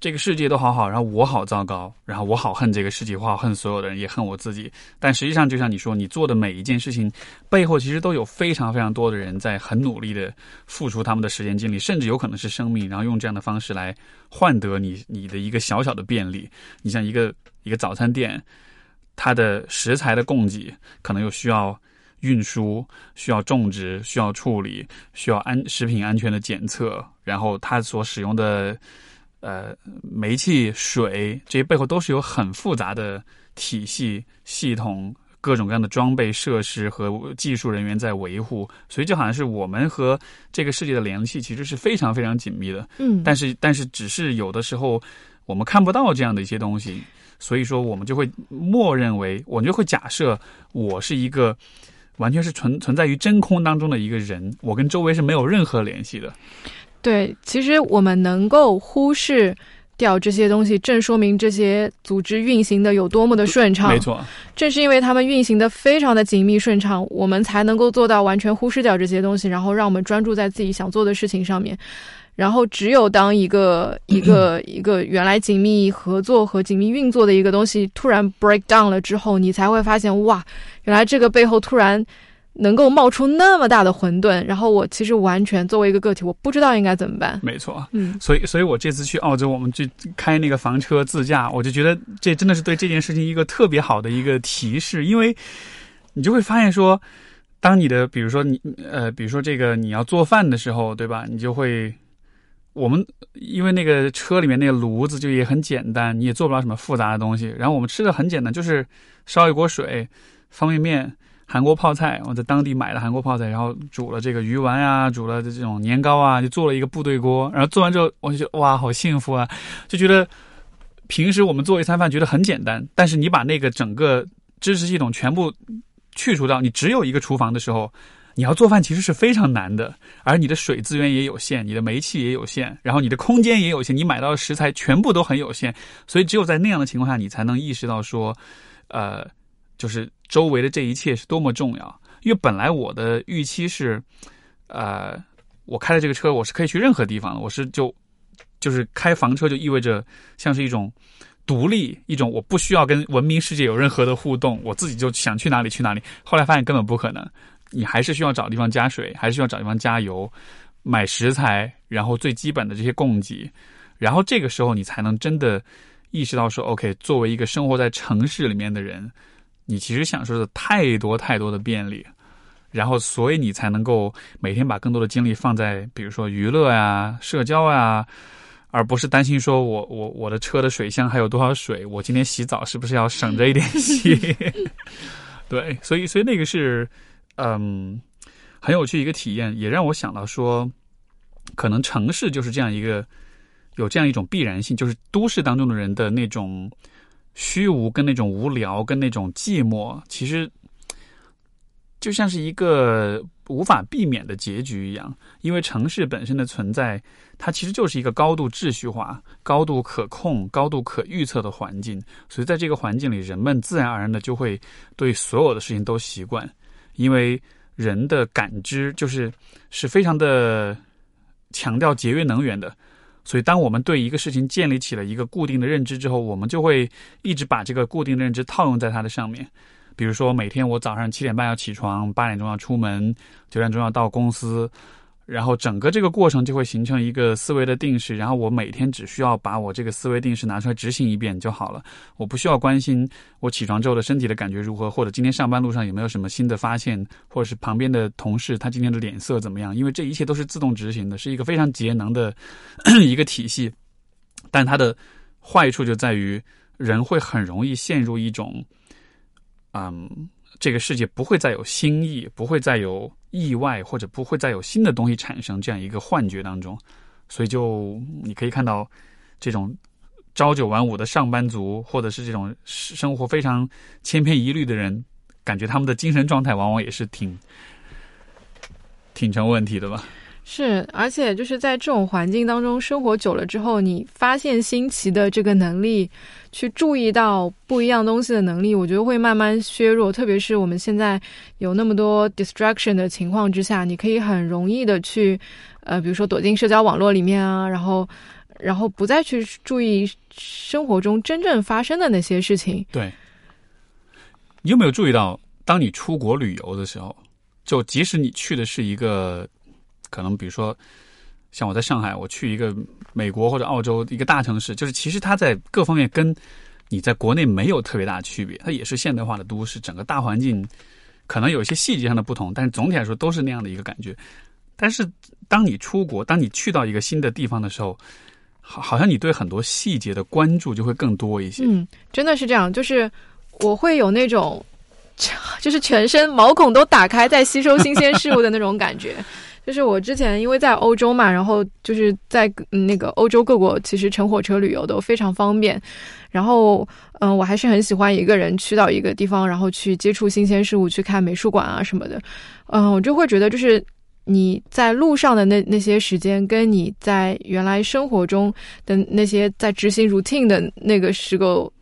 这个世界都好好，然后我好糟糕，然后我好恨这个世界，我好恨所有的人，也恨我自己。但实际上，就像你说，你做的每一件事情背后，其实都有非常非常多的人在很努力的付出他们的时间精力，甚至有可能是生命，然后用这样的方式来换得你你的一个小小的便利。你像一个一个早餐店，它的食材的供给可能又需要运输，需要种植，需要处理，需要安食品安全的检测，然后它所使用的。呃，煤气、水这些背后都是有很复杂的体系、系统、各种各样的装备、设施和技术人员在维护，所以就好像是我们和这个世界的联系其实是非常非常紧密的。嗯，但是但是只是有的时候我们看不到这样的一些东西，所以说我们就会默认为，我就会假设我是一个完全是存存在于真空当中的一个人，我跟周围是没有任何联系的。对，其实我们能够忽视掉这些东西，正说明这些组织运行的有多么的顺畅。没错，正是因为他们运行的非常的紧密顺畅，我们才能够做到完全忽视掉这些东西，然后让我们专注在自己想做的事情上面。然后，只有当一个一个一个原来紧密合作和紧密运作的一个东西突然 break down 了之后，你才会发现，哇，原来这个背后突然。能够冒出那么大的混沌，然后我其实完全作为一个个体，我不知道应该怎么办。没错，嗯，所以，所以我这次去澳洲，我们去开那个房车自驾，我就觉得这真的是对这件事情一个特别好的一个提示，因为你就会发现说，当你的比如说你呃，比如说这个你要做饭的时候，对吧？你就会我们因为那个车里面那个炉子就也很简单，你也做不了什么复杂的东西，然后我们吃的很简单，就是烧一锅水，方便面。韩国泡菜，我在当地买的韩国泡菜，然后煮了这个鱼丸啊，煮了这种年糕啊，就做了一个部队锅。然后做完之后，我就觉得哇，好幸福啊！就觉得平时我们做一餐饭觉得很简单，但是你把那个整个知识系统全部去除掉，你只有一个厨房的时候，你要做饭其实是非常难的。而你的水资源也有限，你的煤气也有限，然后你的空间也有限，你买到的食材全部都很有限。所以只有在那样的情况下，你才能意识到说，呃。就是周围的这一切是多么重要，因为本来我的预期是，呃，我开的这个车我是可以去任何地方的，我是就就是开房车就意味着像是一种独立，一种我不需要跟文明世界有任何的互动，我自己就想去哪里去哪里。后来发现根本不可能，你还是需要找地方加水，还是需要找地方加油，买食材，然后最基本的这些供给，然后这个时候你才能真的意识到说，OK，作为一个生活在城市里面的人。你其实享受的太多太多的便利，然后所以你才能够每天把更多的精力放在比如说娱乐呀、社交啊，而不是担心说我我我的车的水箱还有多少水，我今天洗澡是不是要省着一点洗？对，所以所以那个是嗯很有趣一个体验，也让我想到说，可能城市就是这样一个有这样一种必然性，就是都市当中的人的那种。虚无跟那种无聊跟那种寂寞，其实就像是一个无法避免的结局一样。因为城市本身的存在，它其实就是一个高度秩序化、高度可控、高度可预测的环境。所以在这个环境里，人们自然而然的就会对所有的事情都习惯，因为人的感知就是是非常的强调节约能源的。所以，当我们对一个事情建立起了一个固定的认知之后，我们就会一直把这个固定的认知套用在它的上面。比如说，每天我早上七点半要起床，八点钟要出门，九点钟要到公司。然后整个这个过程就会形成一个思维的定式，然后我每天只需要把我这个思维定式拿出来执行一遍就好了。我不需要关心我起床之后的身体的感觉如何，或者今天上班路上有没有什么新的发现，或者是旁边的同事他今天的脸色怎么样？因为这一切都是自动执行的，是一个非常节能的 一个体系。但它的坏处就在于人会很容易陷入一种，嗯。这个世界不会再有新意，不会再有意外，或者不会再有新的东西产生这样一个幻觉当中，所以就你可以看到这种朝九晚五的上班族，或者是这种生活非常千篇一律的人，感觉他们的精神状态往往也是挺挺成问题的吧。是，而且就是在这种环境当中生活久了之后，你发现新奇的这个能力，去注意到不一样东西的能力，我觉得会慢慢削弱。特别是我们现在有那么多 distraction 的情况之下，你可以很容易的去，呃，比如说躲进社交网络里面啊，然后，然后不再去注意生活中真正发生的那些事情。对，你有没有注意到，当你出国旅游的时候，就即使你去的是一个。可能比如说，像我在上海，我去一个美国或者澳洲一个大城市，就是其实它在各方面跟你在国内没有特别大的区别，它也是现代化的都市，整个大环境可能有一些细节上的不同，但是总体来说都是那样的一个感觉。但是当你出国，当你去到一个新的地方的时候，好，好像你对很多细节的关注就会更多一些。嗯，真的是这样，就是我会有那种，就是全身毛孔都打开在吸收新鲜事物的那种感觉。就是我之前因为在欧洲嘛，然后就是在那个欧洲各国，其实乘火车旅游都非常方便。然后，嗯，我还是很喜欢一个人去到一个地方，然后去接触新鲜事物，去看美术馆啊什么的。嗯，我就会觉得，就是你在路上的那那些时间，跟你在原来生活中的那些在执行 routine 的那个时候。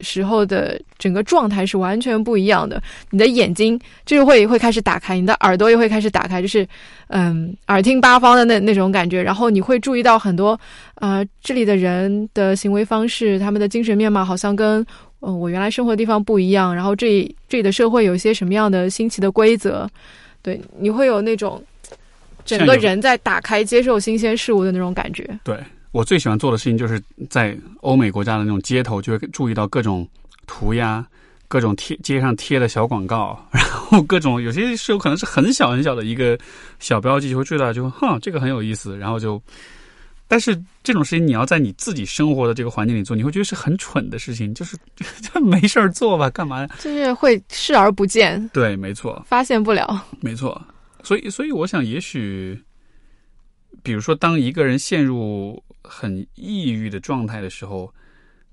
时候的整个状态是完全不一样的，你的眼睛就是会会开始打开，你的耳朵也会开始打开，就是嗯耳听八方的那那种感觉。然后你会注意到很多呃这里的人的行为方式，他们的精神面貌好像跟嗯我原来生活的地方不一样。然后这里这里的社会有一些什么样的新奇的规则？对，你会有那种整个人在打开接受新鲜事物的那种感觉。对。我最喜欢做的事情，就是在欧美国家的那种街头，就会注意到各种涂鸦、各种贴街上贴的小广告，然后各种有些是有可能是很小很小的一个小标记，就会注意到，就哼，这个很有意思。然后就，但是这种事情你要在你自己生活的这个环境里做，你会觉得是很蠢的事情，就是就没事儿做吧，干嘛？就是会视而不见。对，没错，发现不了。没错，所以，所以我想，也许，比如说，当一个人陷入。很抑郁的状态的时候，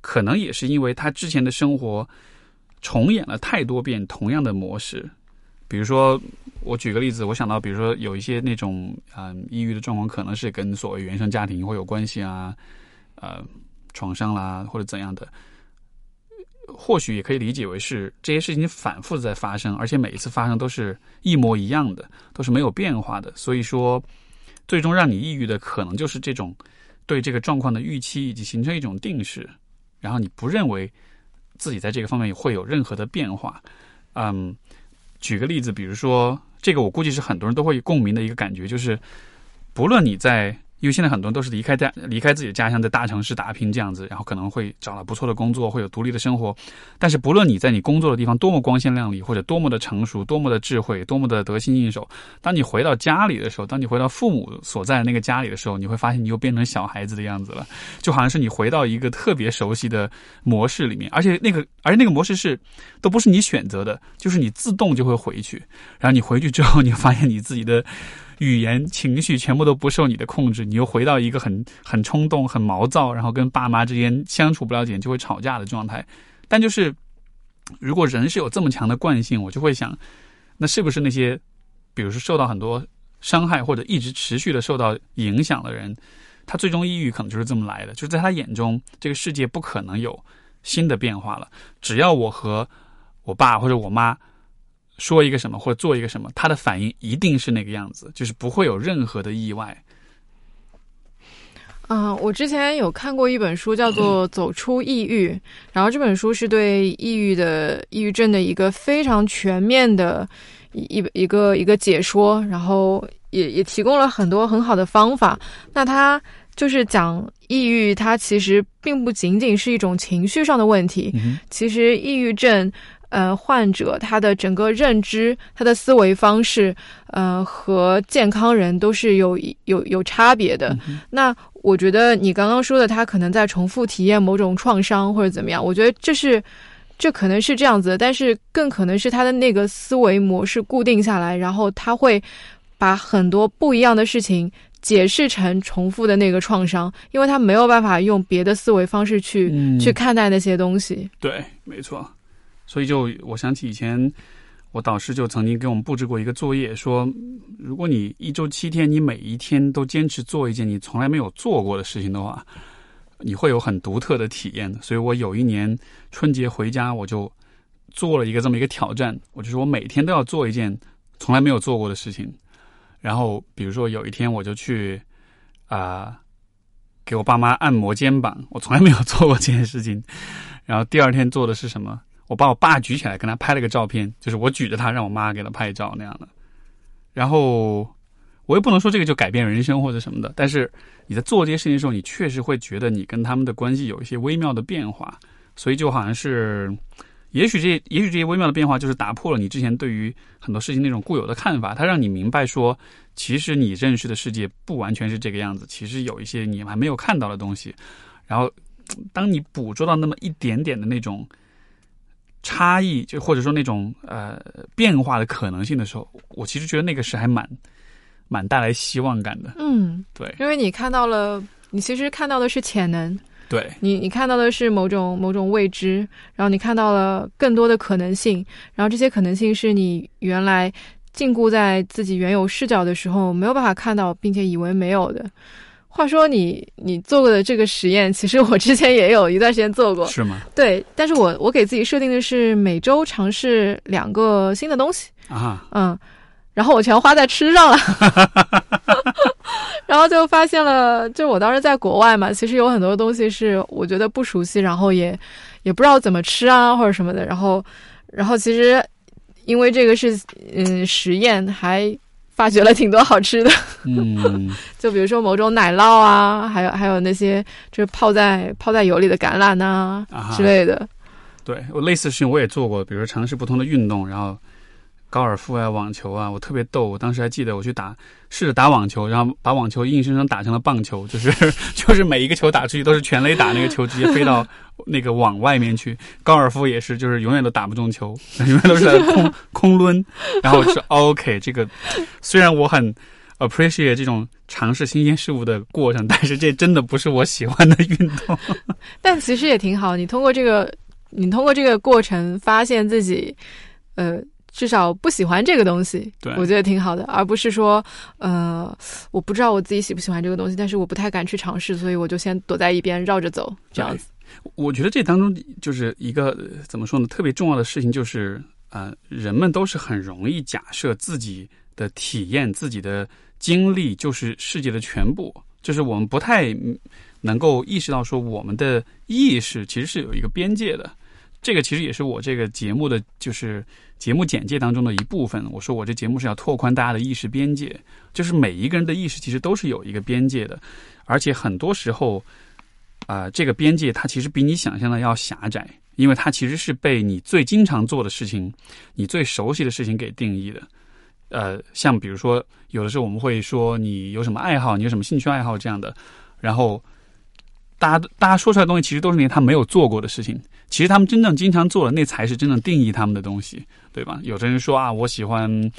可能也是因为他之前的生活重演了太多遍同样的模式。比如说，我举个例子，我想到，比如说有一些那种嗯抑郁的状况，可能是跟所谓原生家庭会有关系啊，呃，创伤啦或者怎样的，或许也可以理解为是这些事情反复在发生，而且每一次发生都是一模一样的，都是没有变化的。所以说，最终让你抑郁的可能就是这种。对这个状况的预期以及形成一种定势，然后你不认为自己在这个方面会有任何的变化。嗯，举个例子，比如说这个，我估计是很多人都会共鸣的一个感觉，就是不论你在。因为现在很多人都是离开家、离开自己的家乡，在大城市打拼这样子，然后可能会找到不错的工作，会有独立的生活。但是，不论你在你工作的地方多么光鲜亮丽，或者多么的成熟、多么的智慧、多么的得心应手，当你回到家里的时候，当你回到父母所在的那个家里的时候，你会发现你又变成小孩子的样子了，就好像是你回到一个特别熟悉的模式里面，而且那个，而且那个模式是都不是你选择的，就是你自动就会回去。然后你回去之后，你发现你自己的。语言、情绪全部都不受你的控制，你又回到一个很很冲动、很毛躁，然后跟爸妈之间相处不了解就会吵架的状态。但就是，如果人是有这么强的惯性，我就会想，那是不是那些，比如说受到很多伤害或者一直持续的受到影响的人，他最终抑郁可能就是这么来的？就在他眼中，这个世界不可能有新的变化了。只要我和我爸或者我妈。说一个什么或者做一个什么，他的反应一定是那个样子，就是不会有任何的意外。嗯，我之前有看过一本书，叫做 《走出抑郁》，然后这本书是对抑郁的抑郁症的一个非常全面的一一个一个解说，然后也也提供了很多很好的方法。那它就是讲抑郁，它其实并不仅仅是一种情绪上的问题，其实抑郁症。呃，患者他的整个认知、他的思维方式，呃，和健康人都是有有有差别的。那我觉得你刚刚说的，他可能在重复体验某种创伤或者怎么样，我觉得这是这可能是这样子，但是更可能是他的那个思维模式固定下来，然后他会把很多不一样的事情解释成重复的那个创伤，因为他没有办法用别的思维方式去去看待那些东西。对，没错。所以就我想起以前我导师就曾经给我们布置过一个作业，说如果你一周七天，你每一天都坚持做一件你从来没有做过的事情的话，你会有很独特的体验。所以我有一年春节回家，我就做了一个这么一个挑战，我就说我每天都要做一件从来没有做过的事情。然后比如说有一天我就去啊。给我爸妈按摩肩膀，我从来没有做过这件事情。然后第二天做的是什么？我把我爸举起来，跟他拍了个照片，就是我举着他，让我妈给他拍照那样的。然后我也不能说这个就改变人生或者什么的，但是你在做这些事情的时候，你确实会觉得你跟他们的关系有一些微妙的变化。所以就好像是，也许这也许这些微妙的变化，就是打破了你之前对于很多事情那种固有的看法，它让你明白说。其实你认识的世界不完全是这个样子，其实有一些你还没有看到的东西。然后，当你捕捉到那么一点点的那种差异，就或者说那种呃变化的可能性的时候，我其实觉得那个是还蛮蛮带来希望感的。嗯，对，因为你看到了，你其实看到的是潜能，对你你看到的是某种某种未知，然后你看到了更多的可能性，然后这些可能性是你原来。禁锢在自己原有视角的时候，没有办法看到，并且以为没有的。话说，你你做过的这个实验，其实我之前也有一段时间做过，是吗？对，但是我我给自己设定的是每周尝试两个新的东西啊，嗯，然后我全花在吃上了 然后就发现了，就我当时在国外嘛，其实有很多东西是我觉得不熟悉，然后也也不知道怎么吃啊或者什么的，然后然后其实。因为这个是嗯实验，还发掘了挺多好吃的。嗯，就比如说某种奶酪啊，还有还有那些就是泡在泡在油里的橄榄呐之类的。对我类似事情我也做过，比如说尝试不同的运动，然后。高尔夫啊，网球啊，我特别逗。我当时还记得，我去打，试着打网球，然后把网球硬生生打成了棒球，就是就是每一个球打出去都是全垒打，那个球直接飞到 那个网外面去。高尔夫也是，就是永远都打不中球，永远都是在空 空抡。然后我说 OK，这个虽然我很 appreciate 这种尝试新鲜事物的过程，但是这真的不是我喜欢的运动。但其实也挺好，你通过这个，你通过这个过程发现自己，呃。至少不喜欢这个东西，对我觉得挺好的，而不是说，呃，我不知道我自己喜不喜欢这个东西，但是我不太敢去尝试，所以我就先躲在一边绕着走，这样子。我觉得这当中就是一个怎么说呢？特别重要的事情就是，呃，人们都是很容易假设自己的体验、自己的经历就是世界的全部，就是我们不太能够意识到说，我们的意识其实是有一个边界的。这个其实也是我这个节目的就是节目简介当中的一部分。我说我这节目是要拓宽大家的意识边界，就是每一个人的意识其实都是有一个边界的，而且很多时候，啊，这个边界它其实比你想象的要狭窄，因为它其实是被你最经常做的事情、你最熟悉的事情给定义的。呃，像比如说，有的时候我们会说你有什么爱好，你有什么兴趣爱好这样的，然后。大家大家说出来的东西，其实都是那些他没有做过的事情。其实他们真正经常做的，那才是真正定义他们的东西，对吧？有的人说啊，我喜欢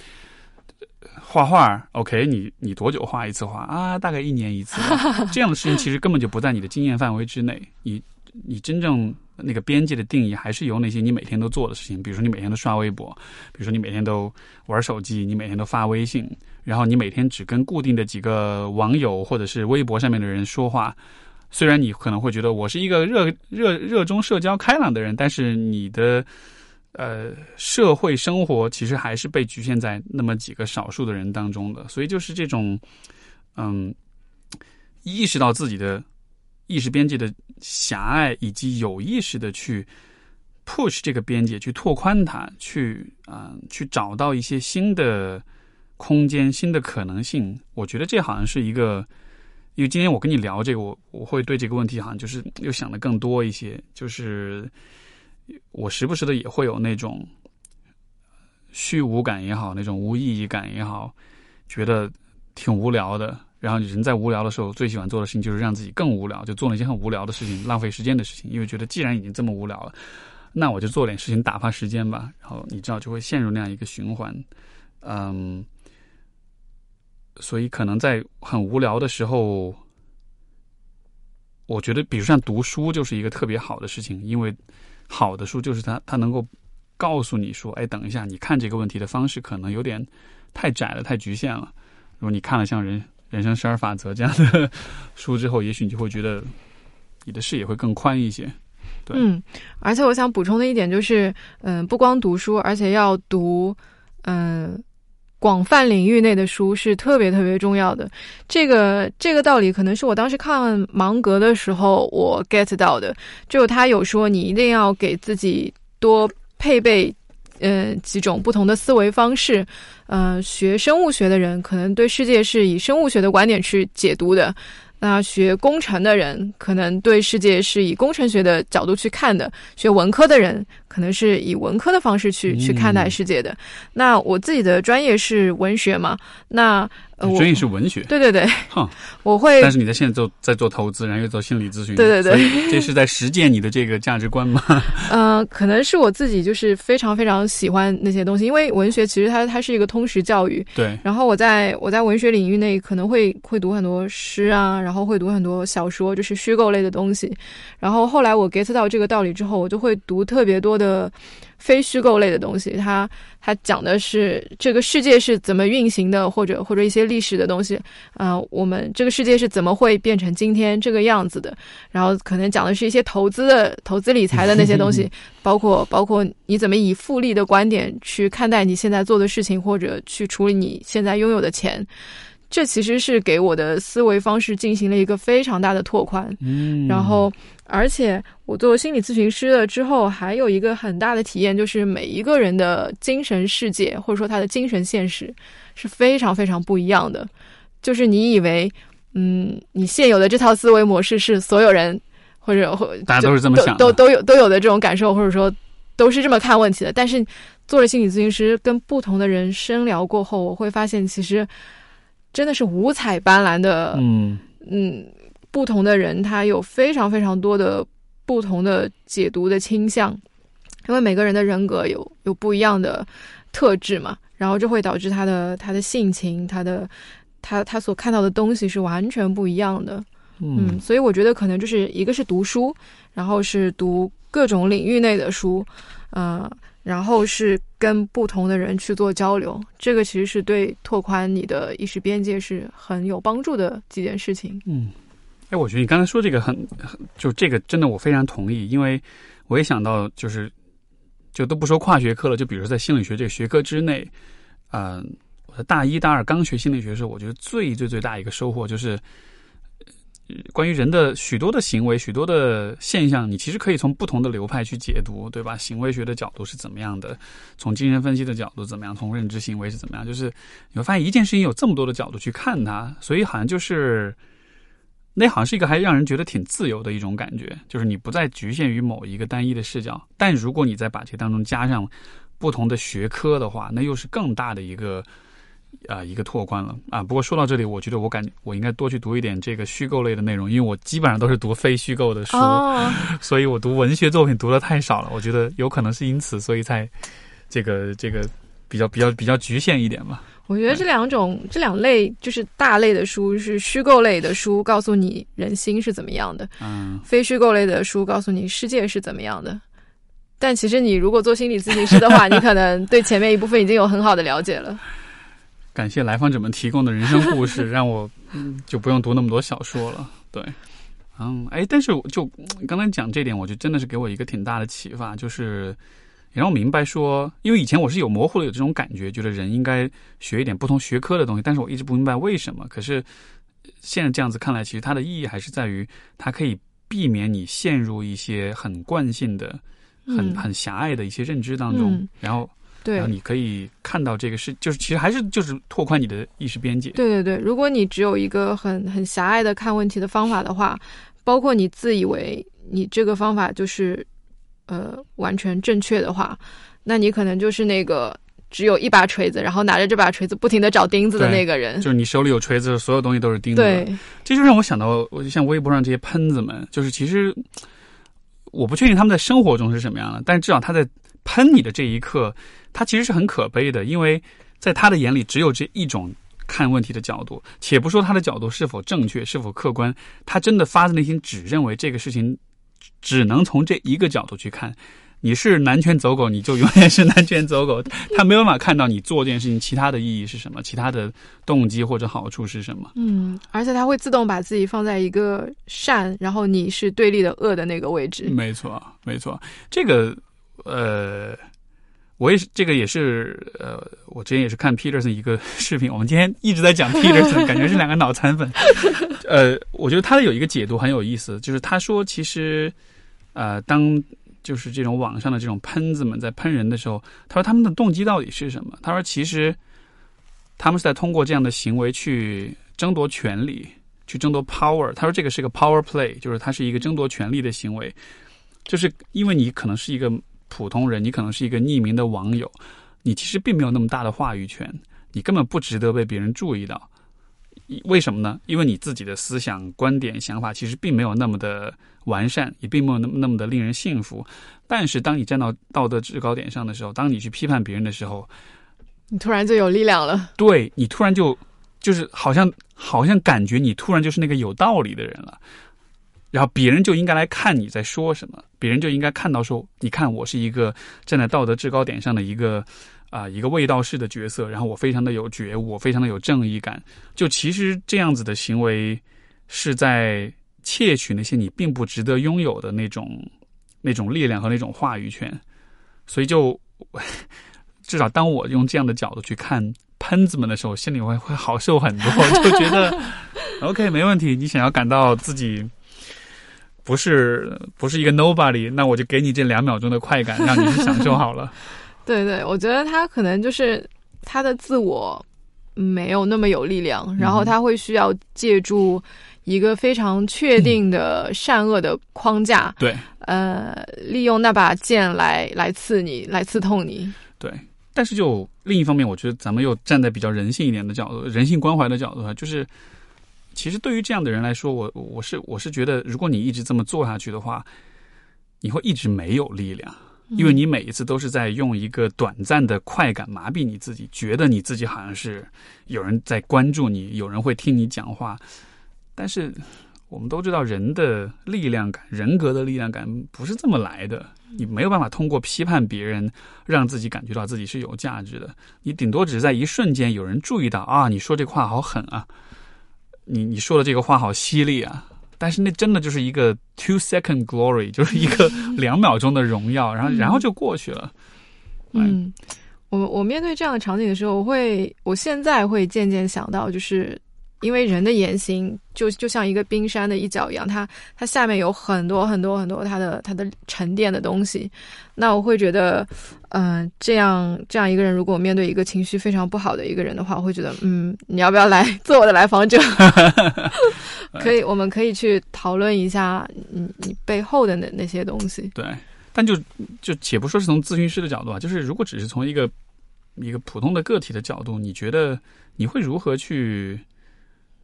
画画，OK，你你多久画一次画啊？大概一年一次。这样的事情其实根本就不在你的经验范围之内。你你真正那个边界的定义，还是由那些你每天都做的事情。比如说你每天都刷微博，比如说你每天都玩手机，你每天都发微信，然后你每天只跟固定的几个网友或者是微博上面的人说话。虽然你可能会觉得我是一个热热热衷社交、开朗的人，但是你的呃社会生活其实还是被局限在那么几个少数的人当中的。所以就是这种嗯，意识到自己的意识边界的狭隘，以及有意识的去 push 这个边界，去拓宽它，去啊去找到一些新的空间、新的可能性。我觉得这好像是一个。因为今天我跟你聊这个，我我会对这个问题好像就是又想的更多一些，就是我时不时的也会有那种虚无感也好，那种无意义感也好，觉得挺无聊的。然后人在无聊的时候，最喜欢做的事情就是让自己更无聊，就做那些很无聊的事情，浪费时间的事情。因为觉得既然已经这么无聊了，那我就做点事情打发时间吧。然后你知道就会陷入那样一个循环，嗯。所以，可能在很无聊的时候，我觉得，比如像读书，就是一个特别好的事情。因为好的书就是它，它能够告诉你说，哎，等一下，你看这个问题的方式可能有点太窄了，太局限了。如果你看了像《人人生十二法则》这样的书之后，也许你就会觉得你的视野会更宽一些。对嗯，而且我想补充的一点就是，嗯、不光读书，而且要读，嗯、广泛领域内的书是特别特别重要的。这个这个道理可能是我当时看芒格的时候我 get 到的，就他有说你一定要给自己多配备。呃，几种不同的思维方式，呃，学生物学的人可能对世界是以生物学的观点去解读的，那学工程的人可能对世界是以工程学的角度去看的，学文科的人可能是以文科的方式去、嗯去看待世界的。那我自己的专业是文学嘛，那呃，我专业是文学，对对对哼，我会但是你在现在做在做投资，然后又做心理咨询，对对对这是在实践你的这个价值观吗？呃，可能是我自己就是非常非常喜欢那些东西，因为文学其实它它是一个通识教育，对，然后我在我在文学领域内可能会会读很多诗啊，然后会读很多小说，就是虚构类的东西。然后后来我 get 到这个道理之后，我就会读特别多的非虚构类的东西。它它讲的是这个世界是怎么运行的，或者或者一些历史的东西。呃，我们这个世界是怎么会变成今天这个样子的？然后可能讲的是一些投资的投资理财的那些东西，包括包括你怎么以复利的观点去看待你现在做的事情，或者去处理你现在拥有的钱。这其实是给我的思维方式进行了一个非常大的拓宽。嗯，然后，而且我做心理咨询师了之后，还有一个很大的体验，就是每一个人的精神世界或者说他的精神现实是非常非常不一样的。就是你以为，嗯，你现有的这套思维模式是所有人或者或大家都是这么想都都有都有的这种感受，或者说都是这么看问题的。但是做了心理咨询师，跟不同的人深聊过后，我会发现其实真的是五彩斑斓的，嗯嗯，不同的人他有非常非常多的不同的解读的倾向，因为每个人的人格有有不一样的特质嘛，然后就会导致他的他的性情，他的他他所看到的东西是完全不一样的。嗯，嗯所以我觉得可能就是一个是读书，然后是读各种领域内的书，呃，然后是跟不同的人去做交流，这个其实是对拓宽你的意识边界是很有帮助的几件事情。嗯，哎，我觉得你刚才说这个很，就这个真的我非常同意，因为我也想到就是，就都不说跨学科了，就比如说在心理学这个学科之内，嗯、我在大一大二刚学心理学的时候，我觉得最最最大一个收获就是。关于人的许多的行为、许多的现象，你其实可以从不同的流派去解读，对吧？行为学的角度是怎么样的？从精神分析的角度怎么样？从认知行为是怎么样？就是你会发现一件事情有这么多的角度去看它，所以好像就是那好像是一个还让人觉得挺自由的一种感觉，就是你不再局限于某一个单一的视角。但如果你再把这当中加上不同的学科的话，那又是更大的一个啊、一个拓宽了啊。不过说到这里，我觉得我感我应该多去读一点这个虚构类的内容，因为我基本上都是读非虚构的书，哦，所以我读文学作品读的太少了。我觉得有可能是因此，所以才这个这个比较比较比较局限一点吧。我觉得这两种这两类就是大类的书是虚构类的书，告诉你人心是怎么样的；嗯，非虚构类的书告诉你世界是怎么样的。但其实你如果做心理咨询师的话，你可能对前面一部分已经有很好的了解了。感谢来访者们提供的人生故事，让我、嗯、就不用读那么多小说了。对，嗯，哎，但是我就嗯刚才讲这点，我就真的是给我一个挺大的启发，就是也让我明白说，因为以前我是有模糊的有这种感觉，觉得人应该学一点不同学科的东西，但是我一直不明白为什么。可是现在这样子看来，其实它的意义还是在于，它可以避免你陷入一些很惯性的、很嗯很狭隘的一些认知当中，嗯然后。对然后你可以看到这个是，就是其实还是就是拓宽你的意识边界。对对对，如果你只有一个很很狭隘的看问题的方法的话，包括你自以为你这个方法就是呃完全正确的话，那你可能就是那个只有一把锤子，然后拿着这把锤子不停的找钉子的那个人。就是你手里有锤子，所有东西都是钉子。，对，这就让我想到，我就像微博上这些喷子们，就是其实我不确定他们在生活中是什么样的，但至少他在喷你的这一刻，他其实是很可悲的，因为在他的眼里只有这一种看问题的角度，且不说他的角度是否正确、是否客观，他真的发自内心只认为这个事情只能从这一个角度去看。你是男权走狗，你就永远是男权走狗。他没有办法看到你做这件事情其他的意义是什么，其他的动机或者好处是什么。嗯，而且他会自动把自己放在一个善，然后你是对立的恶的那个位置。没错，没错。这个，呃，我也是，这个也是，呃，我之前也是看 Peterson 一个视频。我们今天一直在讲 Peterson，感觉是两个脑残粉。呃，我觉得他的有一个解读很有意思，就是他说，其实，呃，当就是这种网上的这种喷子们在喷人的时候，他说他们的动机到底是什么？他说其实他们是在通过这样的行为去争夺权利，去争夺 power。他说这个是个 power play，就是它是一个争夺权利的行为。就是因为你可能是一个普通人，你可能是一个匿名的网友，你其实并没有那么大的话语权，你根本不值得被别人注意到。为什么呢？因为你自己的思想、观点、想法其实并没有那么的完善，也并没有那么那么的令人信服。但是，当你站到道德制高点上的时候，当你去批判别人的时候，你突然就有力量了。对你突然就就是好像好像感觉你突然就是那个有道理的人了，然后别人就应该来看你在说什么，别人就应该看到说，你看我是一个站在道德制高点上的一个。啊，一个卫道士的角色，然后我非常的有觉悟，我非常的有正义感。就其实这样子的行为，是在窃取那些你并不值得拥有的那种那种力量和那种话语权。所以，就 至少当我用这样的角度去看喷子们的时候，心里会会好受很多，就觉得 OK 没问题。你想要感到自己不是不是一个 nobody，那我就给你这两秒钟的快感，让你去享受好了。对对，我觉得他可能就是他的自我没有那么有力量，然后他会需要借助一个非常确定的善恶的框架，对，呃，利用那把剑来来刺你，来刺痛你。对，但是就另一方面，我觉得咱们又站在比较人性一点的角度，人性关怀的角度啊，就是其实对于这样的人来说，我我是我是觉得，如果你一直这么做下去的话，你会一直没有力量。因为你每一次都是在用一个短暂的快感麻痹你自己，觉得你自己好像是有人在关注你，有人会听你讲话。但是我们都知道，人的力量感、人格的力量感不是这么来的。你没有办法通过批判别人，让自己感觉到自己是有价值的。你顶多只是在一瞬间有人注意到啊，你说这话好狠啊，你你说的这个话好犀利啊。但是那真的就是一个 two second glory，就是一个两秒钟的荣耀，然后然后就过去了。嗯，我我面对这样的场景的时候，我会我现在会渐渐想到，就是因为人的言行就就像一个冰山的一角一样，它它下面有很多很多很多它的它的沉淀的东西。那我会觉得，嗯，这样这样一个人，如果面对一个情绪非常不好的一个人的话，我会觉得，嗯，你要不要来做我的来访者？可以，我们可以去讨论一下，你你背后的那那些东西。对，但就就且不说是从咨询师的角度啊，就是如果只是从一个一个普通的个体的角度，你觉得你会如何去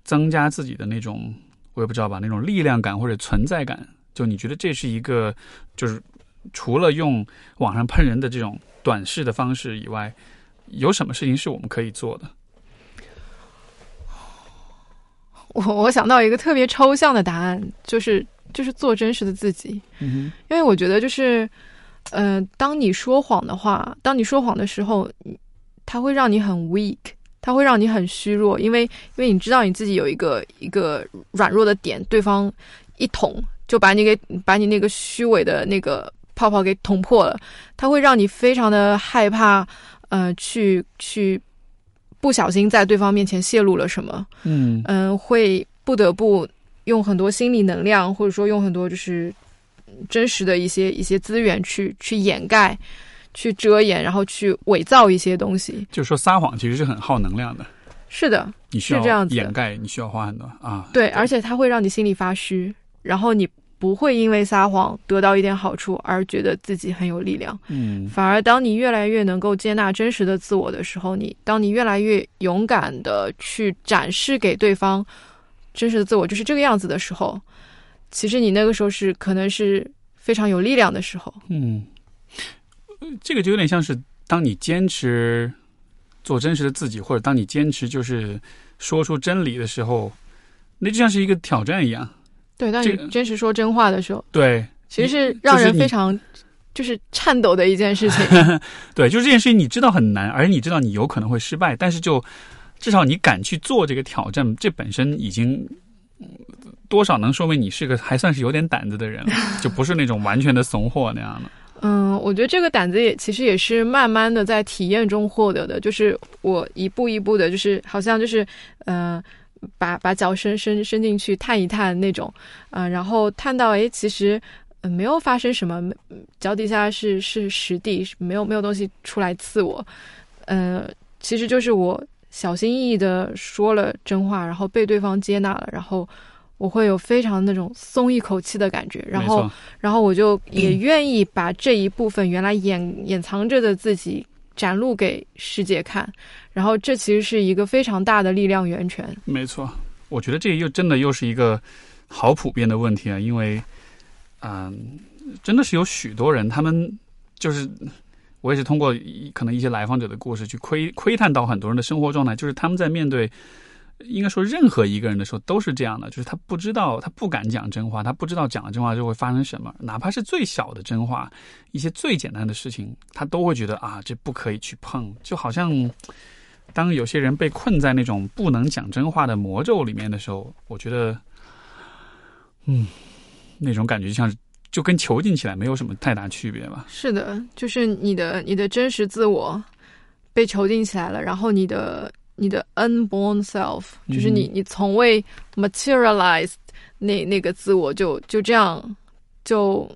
增加自己的那种，我也不知道吧，那种力量感或者存在感？就你觉得这是一个，就是。除了用网上喷人的这种短视的方式以外，有什么事情是我们可以做的？我我想到一个特别抽象的答案，就是就是做真实的自己。嗯因为我觉得就是，呃，当你说谎的话，当你说谎的时候，它会让你很 weak，它会让你很虚弱，因为因为你知道你自己有一个一个软弱的点，对方一捅就把你给把你那个虚伪的那个。泡泡给捅破了，它会让你非常的害怕，呃，去去不小心在对方面前泄露了什么，嗯嗯，会不得不用很多心理能量，或者说用很多就是真实的一些一些资源去去掩盖、去遮掩，然后去伪造一些东西。就是说撒谎其实是很耗能量的。是的，你需要这样子掩盖，你需要花很多啊。对，而且它会让你心里发虚，然后你。不会因为撒谎得到一点好处而觉得自己很有力量，嗯，反而当你越来越能够接纳真实的自我的时候，你当你越来越勇敢的去展示给对方真实的自我就是这个样子的时候，其实你那个时候是可能是非常有力量的时候，嗯，这个就有点像是当你坚持做真实的自己，或者当你坚持就是说出真理的时候，那就像是一个挑战一样。对，当你坚持说真话的时候，对，其实是让人非常就是颤抖的一件事情。对，就是这件事情你知道很难，而且你知道你有可能会失败，但是就至少你敢去做这个挑战，这本身已经多少能说明你是个还算是有点胆子的人，就不是那种完全的怂货那样的。嗯，我觉得这个胆子也其实也是慢慢的在体验中获得的，就是我一步一步的，就是好像就是呃，把把脚伸伸伸进去探一探那种，啊，然后探到哎，其实呃没有发生什么，脚底下是是实地，没有没有东西出来刺我，呃，其实就是我小心翼翼的说了真话，然后被对方接纳了，然后。我会有非常那种松一口气的感觉，然后，然后我就 也愿意把这一部分原来掩掩藏着的自己展露给世界看，然后这其实是一个非常大的力量源泉。没错，我觉得这又真的又是一个好普遍的问题啊，因为，嗯，真的是有许多人，他们就是我也是通过可能一些来访者的故事去窥窥探到很多人的生活状态，就是他们在面对。应该说，任何一个人的时候都是这样的，就是他不知道，他不敢讲真话，他不知道讲了真话就会发生什么，哪怕是最小的真话，一些最简单的事情，他都会觉得啊，这不可以去碰。就好像，当有些人被困在那种不能讲真话的魔咒里面的时候，我觉得，嗯，那种感觉就像是就跟囚禁起来没有什么太大区别吧。是的，就是你的你的真实自我被囚禁起来了，然后你的。你的 unborn self 就是你，你从未 materialized 那那个自我，就就这样，就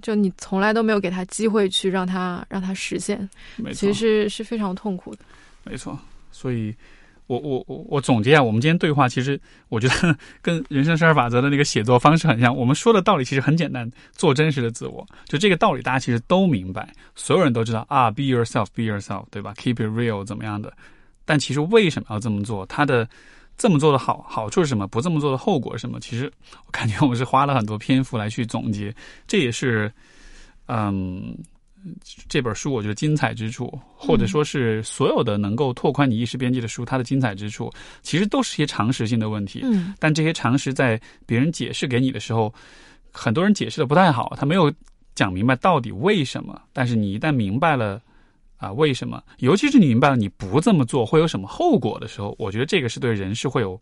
就你从来都没有给他机会去让他让他实现，其实是是非常痛苦的。没错，所以我我我我总结一下，我们今天对话，其实我觉得 跟人生十二法则的那个写作方式很像。我们说的道理其实很简单，做真实的自我，就这个道理，大家其实都明白，所有人都知道啊，be yourself，be yourself，对吧？keep it real，怎么样的？但其实为什么要这么做？它的这么做的好好处是什么？不这么做的后果是什么？其实我感觉我是花了很多篇幅来去总结，这也是嗯这本书我觉得精彩之处，或者说是所有的能够拓宽你意识边界的书，它的精彩之处其实都是些常识性的问题。嗯，但这些常识在别人解释给你的时候，很多人解释的不太好，他没有讲明白到底为什么。但是你一旦明白了。啊，为什么？尤其是你明白了你不这么做会有什么后果的时候，我觉得这个是对人是会有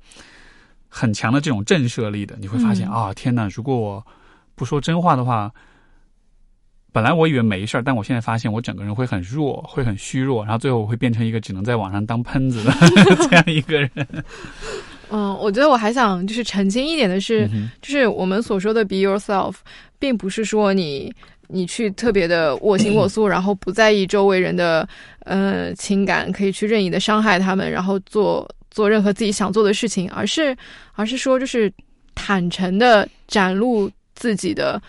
很强的这种震慑力的。你会发现啊，天哪！如果我不说真话的话，本来我以为没事儿，但我现在发现我整个人会很弱，会很虚弱，然后最后我会变成一个只能在网上当喷子的 这样一个人。嗯，我觉得我还想就是澄清一点的是，就是我们所说的 “be yourself”，并不是说你。你去特别的我行我素，然后不在意周围人的呃情感，可以去任意的伤害他们，然后做做任何自己想做的事情，而是而是说就是坦诚的展露自己的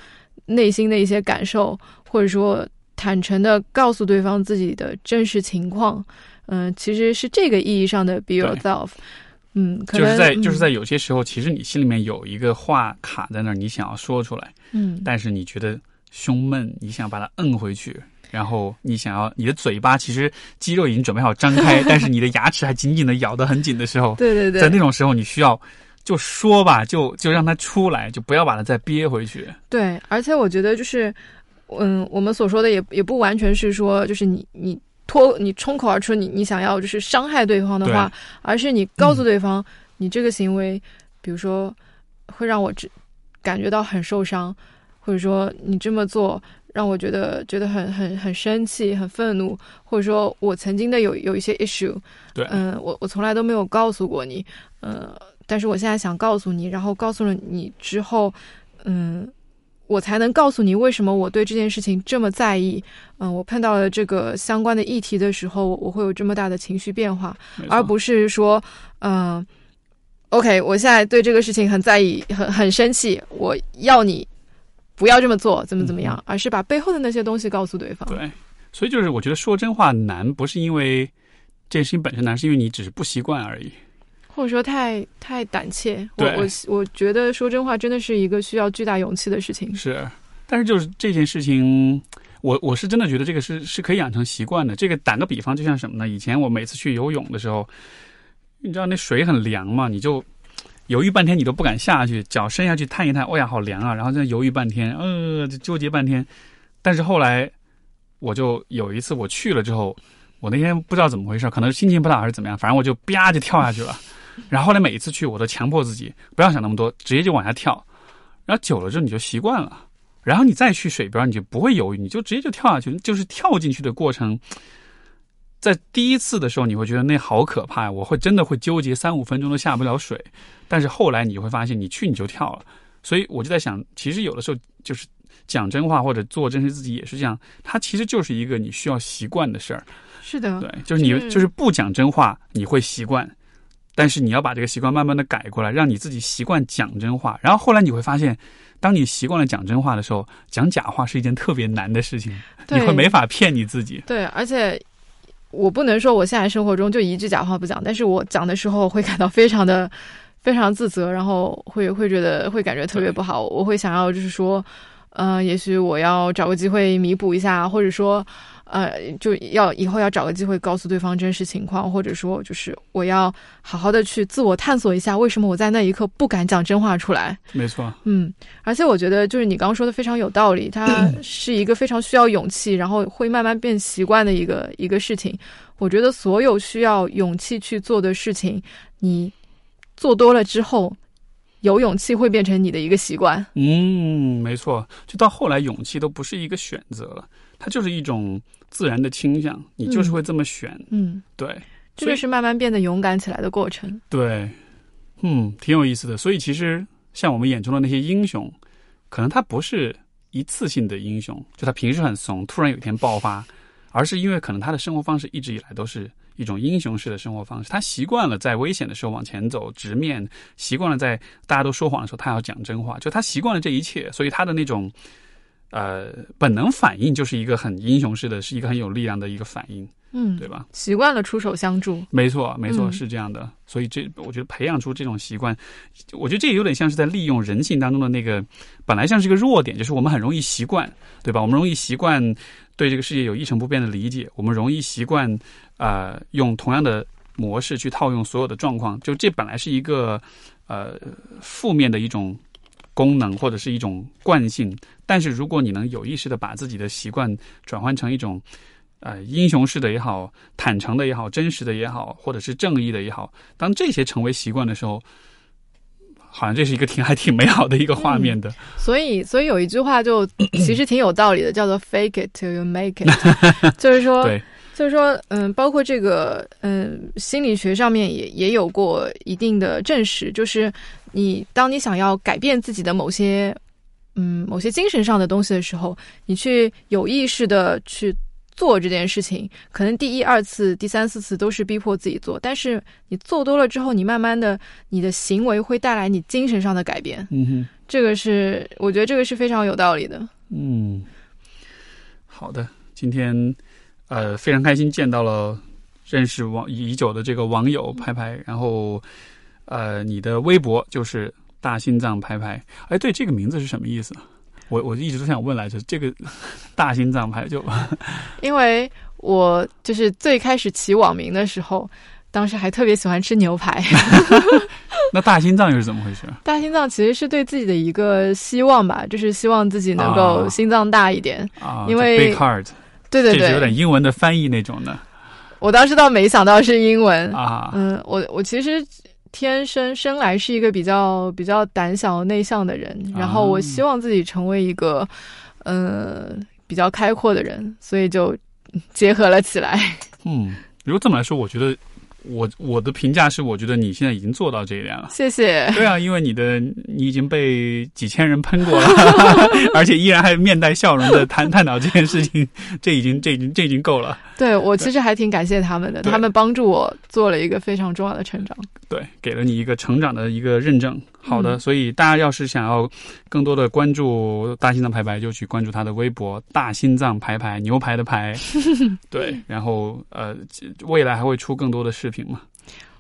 内心的一些感受，或者说坦诚的告诉对方自己的真实情况。嗯，其实是这个意义上的 be yourself。嗯，就是在就是在有些时候，其实你心里面有一个话卡在那儿，你想要说出来，嗯，但是你觉得。胸闷，你想把它摁回去，然后你想要你的嘴巴其实肌肉已经准备好张开，但是你的牙齿还紧紧的咬得很紧的时候，对对对，在那种时候你需要就说吧，就就让它出来，就不要把它再憋回去。对，而且我觉得就是，嗯，我们所说的也也不完全是说就是你你脱你冲口而出你你想要就是伤害对方的话，而是你告诉对方你这个行为，比如说会让我只感觉到很受伤。或者说你这么做让我觉得觉得很很很生气、很愤怒，或者说我曾经的有有一些 issue，对，嗯，我我从来都没有告诉过你，嗯，但是我现在想告诉你，然后告诉了你之后，嗯，我才能告诉你为什么我对这件事情这么在意，嗯，我碰到了这个相关的议题的时候，我会有这么大的情绪变化，而不是说，嗯，OK，我现在对这个事情很在意，很很生气，我要你。不要这么做，怎么怎么样，而是把背后的那些东西告诉对方。对，所以就是我觉得说真话难，不是因为这件事情本身难，是因为你只是不习惯而已，或者说太太胆怯。我我我觉得说真话真的是一个需要巨大勇气的事情。是，但是就是这件事情，我我是真的觉得这个是是可以养成习惯的。这个打个比方，就像什么呢？以前我每次去游泳的时候，你知道那水很凉嘛，你就。犹豫半天，你都不敢下去，脚伸下去探一探，哦呀，好凉啊！然后在犹豫半天，呃，就纠结半天，但是后来我就有一次我去了之后，我那天不知道怎么回事，可能心情不好还是怎么样，反正我就啪就跳下去了。然后后来每一次去，我都强迫自己不要想那么多，直接就往下跳。然后久了之后你就习惯了，然后你再去水边，你就不会犹豫，你就直接就跳下去。就是跳进去的过程，在第一次的时候你会觉得那好可怕，我会真的会纠结三五分钟都下不了水。但是后来你会发现，你去你就跳了。所以我就在想，其实有的时候就是讲真话或者做真实自己也是这样，它其实就是一个你需要习惯的事儿。是的，对，就是你就是不讲真话，你会习惯。但是你要把这个习惯慢慢的改过来，让你自己习惯讲真话。然后后来你会发现，当你习惯了讲真话的时候，讲假话是一件特别难的事情，你会没法骗你自己。对，而且我不能说我现在生活中就一句假话不讲，但是我讲的时候会感到非常的非常自责，然后会会觉得会感觉特别不好。我会想要就是说，呃，也许我要找个机会弥补一下，或者说。呃，就要以后要找个机会告诉对方真实情况，或者说就是我要好好的去自我探索一下，为什么我在那一刻不敢讲真话出来？没错，嗯，而且我觉得就是你刚刚说的非常有道理，它 是一个非常需要勇气，然后会慢慢变习惯的一个一个事情。我觉得所有需要勇气去做的事情，你做多了之后，有勇气会变成你的一个习惯。嗯，没错，就到后来勇气都不是一个选择了。它就是一种自然的倾向，你就是会这么选。嗯，对，这个是慢慢变得勇敢起来的过程。对，嗯，挺有意思的。所以其实像我们眼中的那些英雄，可能他不是一次性的英雄，就他平时很怂，突然有一天爆发，而是因为可能他的生活方式一直以来都是一种英雄式的生活方式。他习惯了在危险的时候往前走，直面；习惯了在大家都说谎的时候，他要讲真话。就他习惯了这一切，所以他的那种。呃，本能反应就是一个很英雄式的，是一个很有力量的一个反应，嗯，对吧？习惯了出手相助，没错，没错，是这样的。所以这，我觉得培养出这种习惯，我觉得这有点像是在利用人性当中的那个本来像是一个弱点，就是我们很容易习惯，对吧？我们容易习惯对这个世界有一成不变的理解，我们容易习惯啊用同样的模式去套用所有的状况，就这本来是一个呃负面的一种。功能或者是一种惯性，但是如果你能有意识的把自己的习惯转换成一种，呃，英雄式的也好，坦诚的也好，真实的也好，或者是正义的也好，当这些成为习惯的时候，好像这是一个挺还挺美好的一个画面的。所以，所以有一句话就 其实挺有道理的，叫做 “fake it till you make it”，就是说，对，就是说，嗯，包括这个，嗯，心理学上面也也有过一定的证实，就是。你当你想要改变自己的某些，嗯，某些精神上的东西的时候，你去有意识的去做这件事情，可能第一、二次、第三四次都是逼迫自己做，但是你做多了之后，你慢慢的，你的行为会带来你精神上的改变。嗯哼，这个是我觉得这个是非常有道理的。嗯，好的，今天呃非常开心见到了认识网已久的这个网友拍拍，然后。呃，你的微博就是大心脏拍拍，哎，对，这个名字是什么意思？我我一直都想问来着，这个大心脏牌就，因为我就是最开始起网名的时候，当时还特别喜欢吃牛排。那大心脏又是怎么回事？大心脏其实是对自己的一个希望吧，就是希望自己能够心脏大一点啊，因为 big heart，对对对，有点英文的翻译那种的。我当时倒没想到是英文啊，嗯，我我其实。天生生来是一个比较比较胆小内向的人，然后我希望自己成为一个，呃，比较开阔的人，所以就结合了起来。嗯，如果这么来说，我觉得。我我的评价是，我觉得你现在已经做到这一点了。谢谢。对啊，因为你的你已经被几千人喷过了，而且依然还面带笑容的谈探讨这件事情，这已经这已经这已经够了。对我其实还挺感谢他们的，他们帮助我做了一个非常重要的成长。对，给了你一个成长的一个认证。好的，所以大家要是想要更多的关注大心脏排排，就去关注他的微博“大心脏排排”，牛排的排。对，然后呃，未来还会出更多的视频嘛？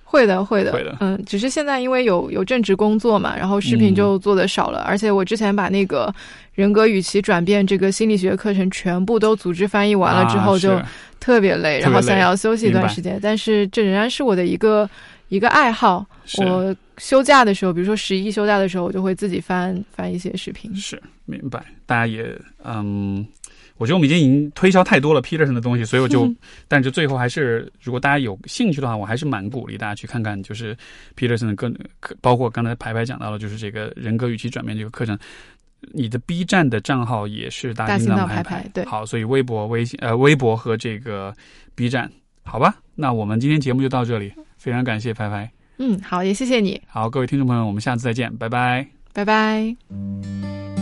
会的，会的，会的。嗯，只是现在因为有有正职工作嘛，然后视频就做的少了。而且我之前把那个人格与其转变这个心理学课程全部都组织翻译完了之后，就特别累，然后想要休息一段时间。但是这仍然是我的一个一个爱好。我。休假的时候，比如说十一休假的时候，我就会自己翻翻一些视频。是，明白。大家也嗯，我觉得我们已经已经推销太多了 Peterson 的东西，所以我就，但是最后还是，如果大家有兴趣的话，我还是蛮鼓励大家去看看，就是 Peterson 的各课，包括刚才排排讲到了，就是这个人格与其转变这个课程。你的 B 站的账号也是大心脏排排，对，好，所以微博、微信呃微博和这个 B 站，好吧，那我们今天节目就到这里，非常感谢拍拍。嗯，好，也谢谢你。好，各位听众朋友，我们下次再见，拜拜，拜拜。